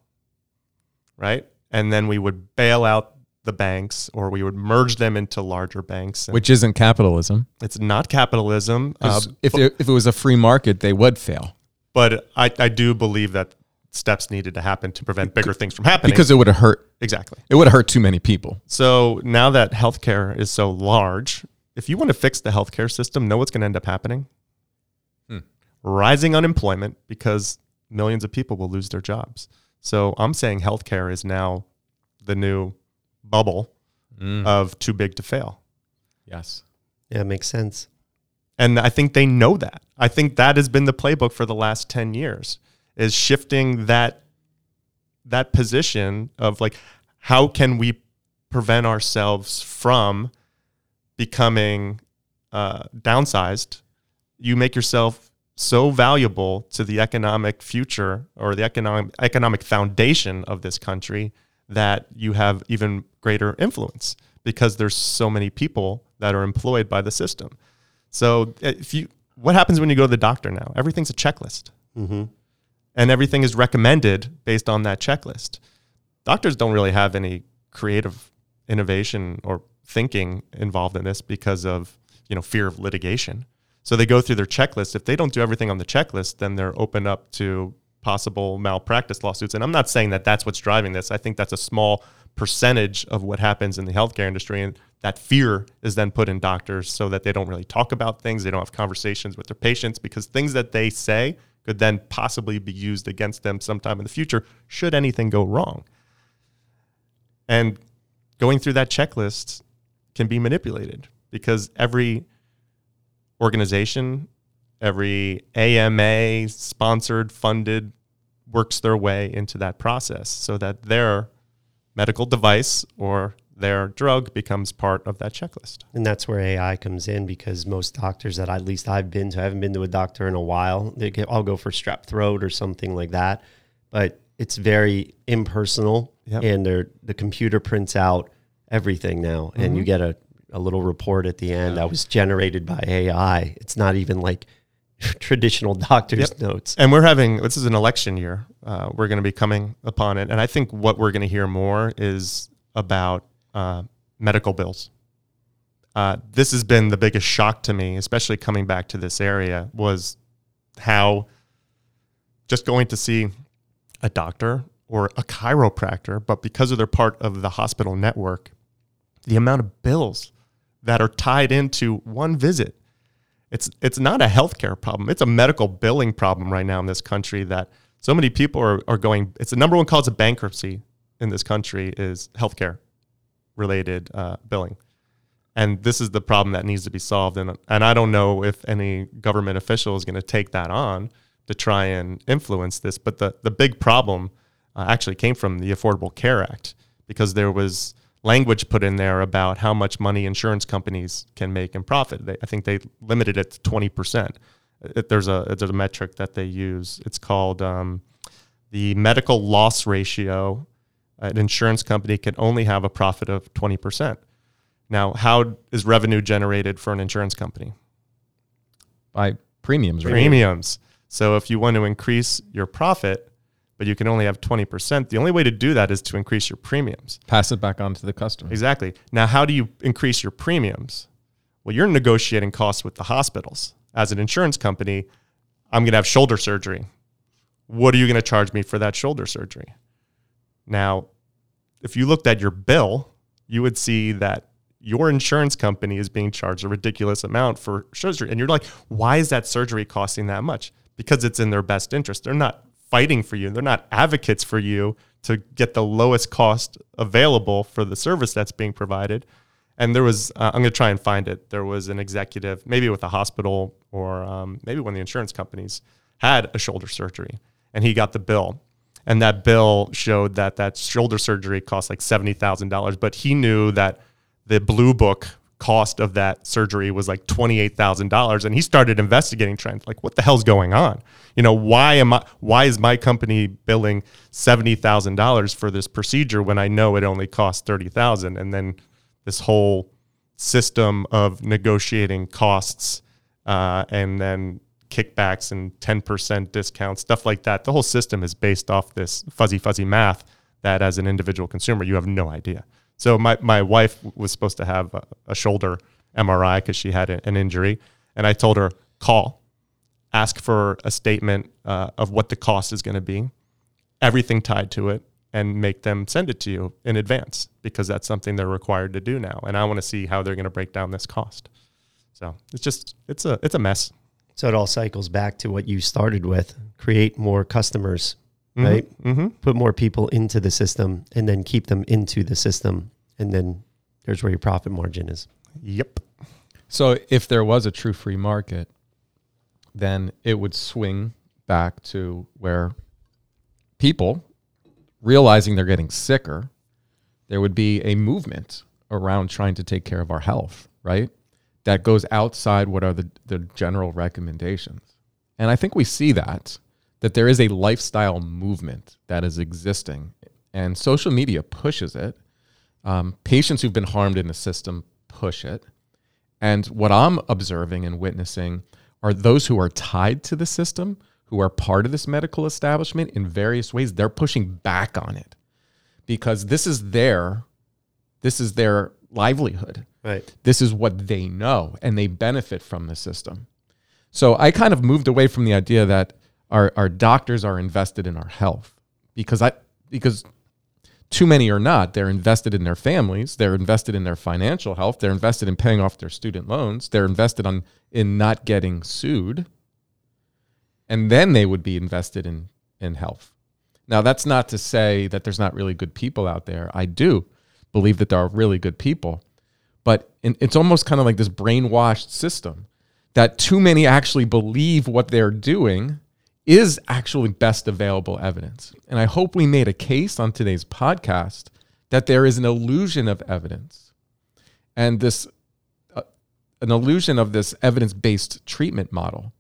right? And then we would bail out the banks or we would merge them into larger banks. Which isn't capitalism. it's not capitalism. Uh, if, it, if it was a free market, they would fail. but I, I do believe that steps needed to happen to prevent bigger things from happening. Because it would have hurt. exactly. It would have hurt too many people. So now that healthcare is so large, if you want to fix the healthcare system, know what's going to end up happening? Hmm. Rising unemployment because millions of people will lose their jobs. So I'm saying healthcare is now the new bubble Mm. of too big to fail. yes. Yeah, it makes sense. And I think they know that. I think that has been the playbook for the last 10 years is shifting that that position of like how can we prevent ourselves from becoming uh, downsized? You make yourself so valuable to the economic future or the economic economic foundation of this country that you have even greater influence because there's so many people that are employed by the system. So uh, if you what happens when you go to the doctor now? Everything's a checklist. Mm-hmm. And everything is recommended based on that checklist. Doctors don't really have any creative innovation or thinking involved in this because of, you know, fear of litigation. So they go through their checklist. If they don't do everything on the checklist, then they're open up to possible malpractice lawsuits. And I'm not saying that that's what's driving this. I think that's a small percentage of what happens in the healthcare industry. And that fear is then put in doctors so that they don't really talk about things. They don't have conversations with their patients because things that they say could then possibly be used against them sometime in the future should anything go wrong. And going through that checklist can be manipulated because every organization, every AMA sponsored, funded, works their way into that process so that their medical device or their drug becomes part of that checklist. And that's where AI comes in because most doctors that at least I've been to, I haven't been to a doctor in a while. They get, I'll go for strep throat or something like that, but it's very impersonal, Yep. and the computer prints out everything now, and you get a, a little report at the end that was generated by AI. It's not even like traditional doctor's Yep. notes. And we're having this is an election year. Uh, we're going to be coming upon it, and I think what we're going to hear more is about uh, medical bills. Uh, this has been the biggest shock to me, especially coming back to this area, was how just going to see a doctor or a chiropractor, but because of their part of the hospital network, the amount of bills that are tied into one visit it's it's not a healthcare problem. It's a medical billing problem right now in this country that so many people are, are going. It's the number one cause of bankruptcy in this country is healthcare related uh, billing, and this is the problem that needs to be solved. And and I don't know if any government official is going to take that on to try and influence this. But the the big problem uh, actually came from the Affordable Care Act because there was language put in there about how much money insurance companies can make in profit. They, I think they limited it to twenty percent. There's a there's a metric that they use. It's called um, the medical loss ratio. An insurance company can only have a profit of twenty percent. Now, how is revenue generated for an insurance company? By premiums, right? Premiums. So if you want to increase your profit, but you can only have twenty percent, the only way to do that is to increase your premiums. Pass it back on to the customer. Exactly. Now, how do you increase your premiums? Well, you're negotiating costs with the hospitals. As an insurance company, I'm going to have shoulder surgery. What are you going to charge me for that shoulder surgery? Now, if you looked at your bill, you would see that your insurance company is being charged a ridiculous amount for surgery. And you're like, why is that surgery costing that much? Because it's in their best interest. They're not fighting for you, they're not advocates for you to get the lowest cost available for the service that's being provided. And there was, uh, I'm going to try and find it. There was an executive, maybe with a hospital or um, maybe one of the insurance companies, had a shoulder surgery and he got the bill. And that bill showed that that shoulder surgery cost like $70,000. But he knew that the blue book cost of that surgery was like $28,000 and he started investigating trends. Like what the hell's going on? You know why am I why is my company billing $70,000 for this procedure when I know it only costs 30,000 and then this whole system of negotiating costs uh, and then kickbacks and 10% discounts stuff like that. The whole system is based off this fuzzy fuzzy math that as an individual consumer you have no idea so my, my wife was supposed to have a, a shoulder MRI because she had an injury, and I told her call, ask for a statement uh, of what the cost is going to be, everything tied to it and make them send it to you in advance because that's something they're required to do now. And I want to see how they're going to break down this cost. So it's just it's a it's a mess. So it all cycles back to what you started with: create more customers, Mhm, right? Mm-hmm. Put more people into the system, and then keep them into the system, and then there's where your profit margin is. Yep. So if there was a true free market, then it would swing back to where people realizing they're getting sicker, there would be a movement around trying to take care of our health, right? That goes outside what are the, the general recommendations. And I think we see that, that there is a lifestyle movement that is existing, and social media pushes it. Um, patients who've been harmed in the system push it. And what I'm observing and witnessing are those who are tied to the system, who are part of this medical establishment in various ways, they're pushing back on it because this is their this is their livelihood. Right. This is what they know and they benefit from the system. So I kind of moved away from the idea that our, our doctors are invested in our health because I because too many are not. They're invested in their families, they're invested in their financial health, they're invested in paying off their student loans, they're invested on in not getting sued. And then they would be invested in in health. Now that's not to say that there's not really good people out there. I do believe that there are really good people but in, it's almost kind of like this brainwashed system that too many actually believe what they're doing is actually best available evidence. And I hope we made a case on today's podcast that there is an illusion of evidence and this uh, an illusion of this evidence-based treatment model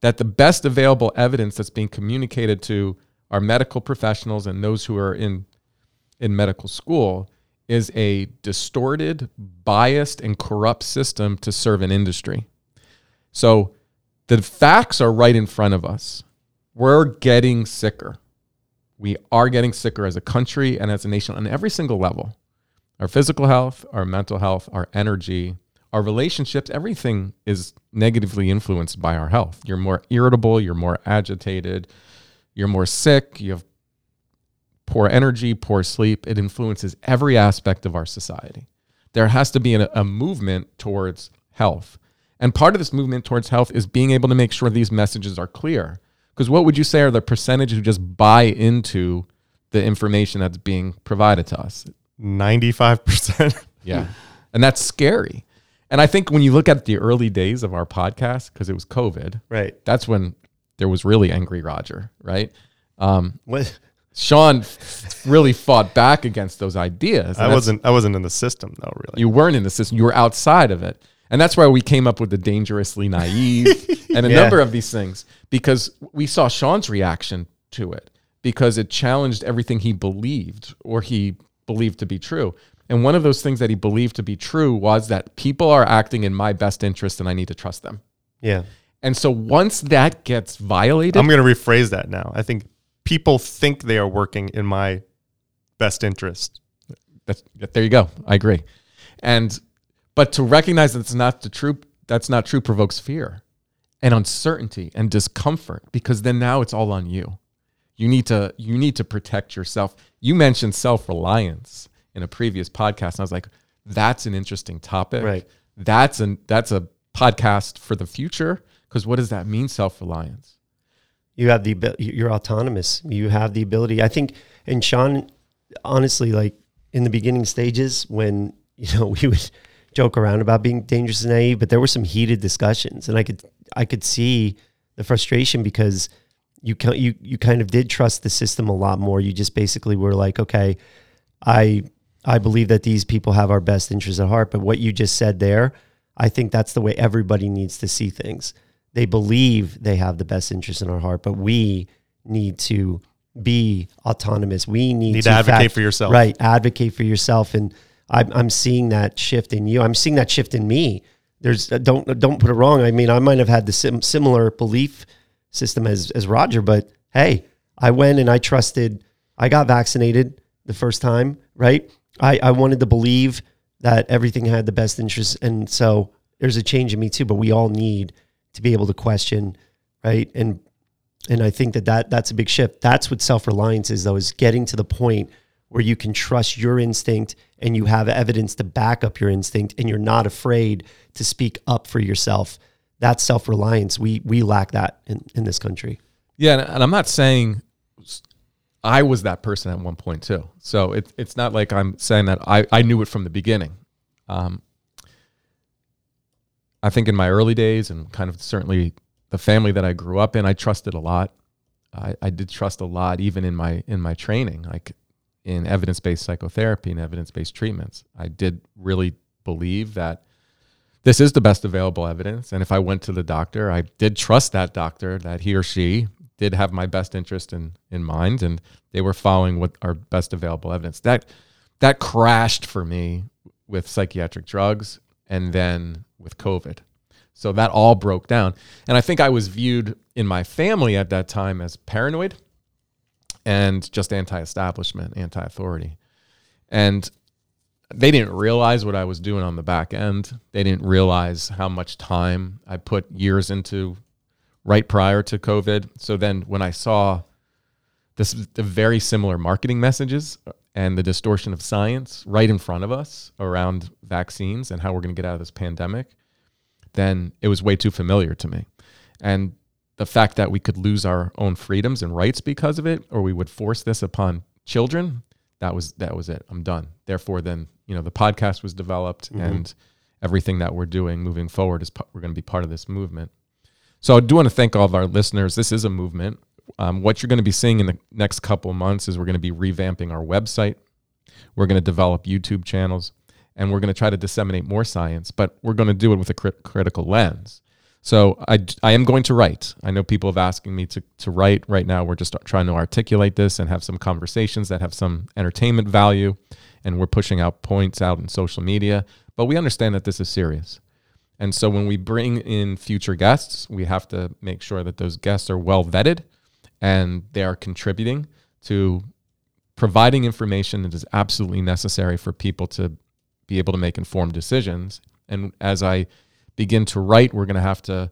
that the best available evidence that's being communicated to our medical professionals and those who are in in medical school is a distorted, biased, and corrupt system to serve an industry. So the facts are right in front of us. We're getting sicker. We are getting sicker as a country and as a nation on every single level. Our physical health, our mental health, our energy, our relationships, everything is negatively influenced by our health. You're more irritable, you're more agitated, you're more sick, you have poor energy, poor sleep. It influences every aspect of our society. There has to be a, a movement towards health. And part of this movement towards health is being able to make sure these messages are clear. Because what would you say are the percentage who just buy into the information that's being provided to us? 95%. Yeah. and that's scary. And I think when you look at the early days of our podcast, because it was COVID, Right. that's when there was really angry Roger, right? Um, What? Sean really fought back against those ideas. I wasn't I wasn't in the system though, really. You weren't in the system. You were outside of it. And that's why we came up with the dangerously naive and a Yeah. number of these things because we saw Sean's reaction to it because it challenged everything he believed or he believed to be true. And one of those things that he believed to be true was that people are acting in my best interest and I need to trust them. Yeah. And so once that gets violated, I'm going to rephrase that now. I think people think they are working in my best interest. That's, there you go. I agree. And but to recognize that it's not the true that's not true provokes fear and uncertainty and discomfort because then now it's all on you. You need to you need to protect yourself. You mentioned self-reliance in a previous podcast and I was like that's an interesting topic. Right. That's an that's a podcast for the future because what does that mean self-reliance? you have the you're autonomous you have the ability i think and sean honestly like in the beginning stages when you know we would joke around about being dangerous and naive but there were some heated discussions and i could i could see the frustration because you can you you kind of did trust the system a lot more you just basically were like okay i i believe that these people have our best interests at heart but what you just said there i think that's the way everybody needs to see things they believe they have the best interest in our heart, but we need to be autonomous. We need, Need to advocate for yourself. Right. Advocate for yourself. And I'm, I'm seeing that shift in you. I'm seeing that shift in me. There's uh, don't, don't put it wrong. I mean, I might have had the sim- similar belief system as, as Roger, but Hey, I went and I trusted, I got vaccinated the first time, right? I, I wanted to believe that everything had the best interest. And so there's a change in me too, but we all need to be able to question, right? And And I think that, that that's a big shift. That's what self reliance is, though, is getting to the point where you can trust your instinct and you have evidence to back up your instinct and you're not afraid to speak up for yourself. That's self reliance. We, we lack that in, in this country. Yeah. And I'm not saying I was that person at one point too. So it, it's not like I'm saying that I, I knew it from the beginning. Um, I think in my early days and kind of certainly the family that I grew up in, I trusted a lot. I, I did trust a lot, even in my in my training, like in evidence based psychotherapy and evidence based treatments. I did really believe that this is the best available evidence, and if I went to the doctor, I did trust that doctor that he or she did have my best interest in in mind, and they were following what our best available evidence. That that crashed for me with psychiatric drugs, and then with COVID. So that all broke down. And I think I was viewed in my family at that time as paranoid and just anti establishment, anti authority. And they didn't realize what I was doing on the back end. They didn't realize how much time I put years into right prior to COVID. So then when I saw this the very similar marketing messages and the distortion of science right in front of us around vaccines and how we're going to get out of this pandemic, then it was way too familiar to me. And the fact that we could lose our own freedoms and rights because of it, or we would force this upon children, that was that was it. I'm done. Therefore, then you know the podcast was developed, mm-hmm. and everything that we're doing moving forward is we're going to be part of this movement. So I do want to thank all of our listeners. This is a movement. Um, what you're going to be seeing in the next couple months is we're going to be revamping our website. We're going to develop YouTube channels and we're going to try to disseminate more science, but we're going to do it with a crit- critical lens. So I, I am going to write. I know people have asking me to, to write right now. We're just trying to articulate this and have some conversations that have some entertainment value. And we're pushing out points out in social media. But we understand that this is serious. And so when we bring in future guests, we have to make sure that those guests are well vetted and they are contributing to providing information that is absolutely necessary for people to be able to make informed decisions. And as I begin to write, we're going to have to,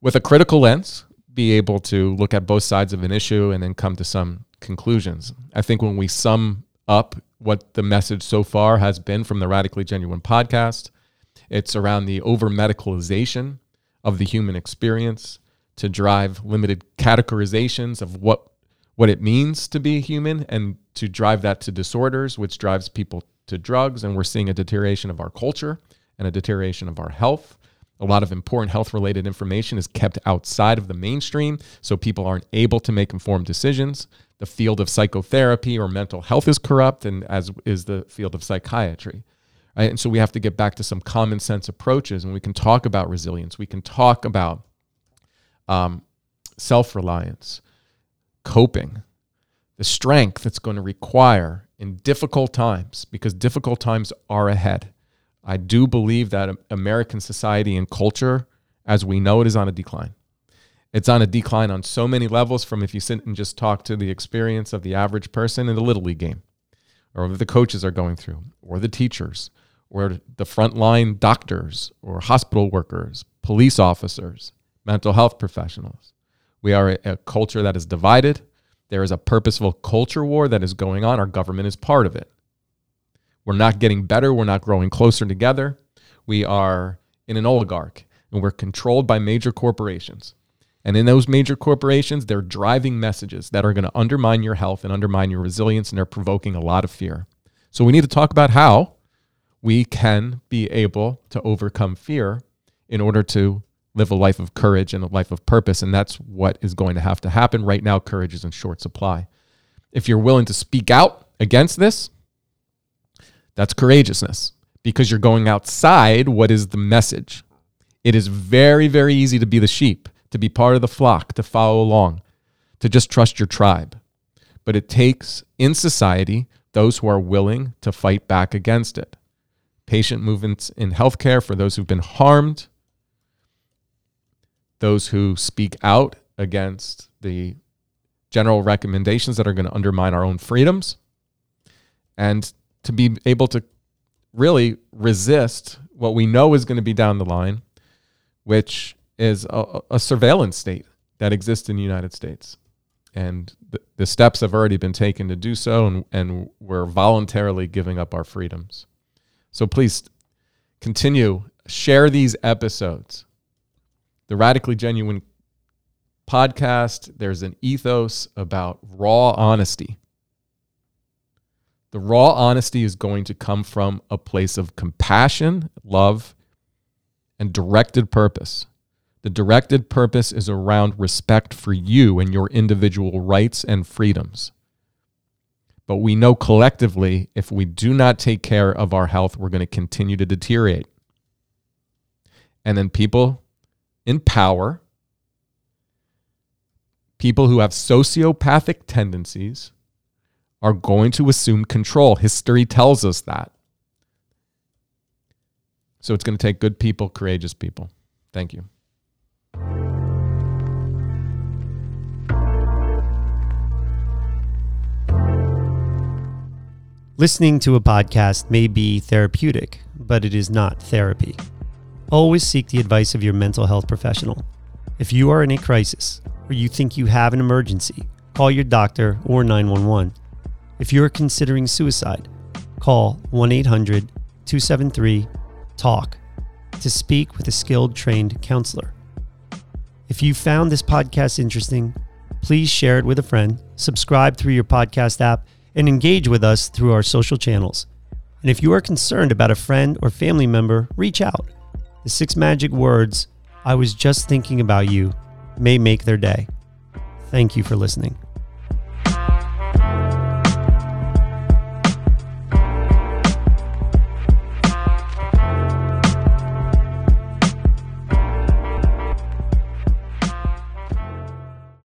with a critical lens, be able to look at both sides of an issue and then come to some conclusions. I think when we sum up what the message so far has been from the Radically Genuine podcast, it's around the over medicalization of the human experience to drive limited categorizations of what what it means to be human and to drive that to disorders, which drives people to drugs, and we're seeing a deterioration of our culture and a deterioration of our health. A lot of important health related information is kept outside of the mainstream, so people aren't able to make informed decisions. The field of psychotherapy or mental health is corrupt, and as is the field of psychiatry. Right? And so we have to get back to some common sense approaches, and we can talk about resilience. We can talk about um, self reliance, coping, the strength that's going to require in difficult times, because difficult times are ahead. I do believe that American society and culture, as we know it, is on a decline. It's on a decline on so many levels from if you sit and just talk to the experience of the average person in the Little League game, or the coaches are going through, or the teachers, or the frontline doctors, or hospital workers, police officers, mental health professionals. We are a, a culture that is divided there is a purposeful culture war that is going on. Our government is part of it. We're not getting better. We're not growing closer together. We are in an oligarch and we're controlled by major corporations. And in those major corporations, they're driving messages that are going to undermine your health and undermine your resilience, and they're provoking a lot of fear. So we need to talk about how we can be able to overcome fear in order to live a life of courage and a life of purpose. And that's what is going to have to happen. Right now, courage is in short supply. If you're willing to speak out against this, that's courageousness because you're going outside what is the message. It is very, very easy to be the sheep, to be part of the flock, to follow along, to just trust your tribe. But it takes in society those who are willing to fight back against it. Patient movements in healthcare for those who've been harmed, those who speak out against the general recommendations that are going to undermine our own freedoms, and to be able to really resist what we know is going to be down the line, which is a, a surveillance state that exists in the United States. And the, the steps have already been taken to do so, and, and we're voluntarily giving up our freedoms. So please continue, share these episodes. The Radically Genuine podcast, there's an ethos about raw honesty. The raw honesty is going to come from a place of compassion, love, and directed purpose. The directed purpose is around respect for you and your individual rights and freedoms. But we know collectively if we do not take care of our health, we're going to continue to deteriorate. And then people in power, people who have sociopathic tendencies, are going to assume control. History tells us that. So it's going to take good people, courageous people. Thank you. Listening to a podcast may be therapeutic, but it is not therapy. Always seek the advice of your mental health professional. If you are in a crisis or you think you have an emergency, call your doctor or 911. If you are considering suicide, call 1 800 273 TALK to speak with a skilled trained counselor. If you found this podcast interesting, please share it with a friend, subscribe through your podcast app, and engage with us through our social channels. And if you are concerned about a friend or family member, reach out. The six magic words, I was just thinking about you, may make their day. Thank you for listening.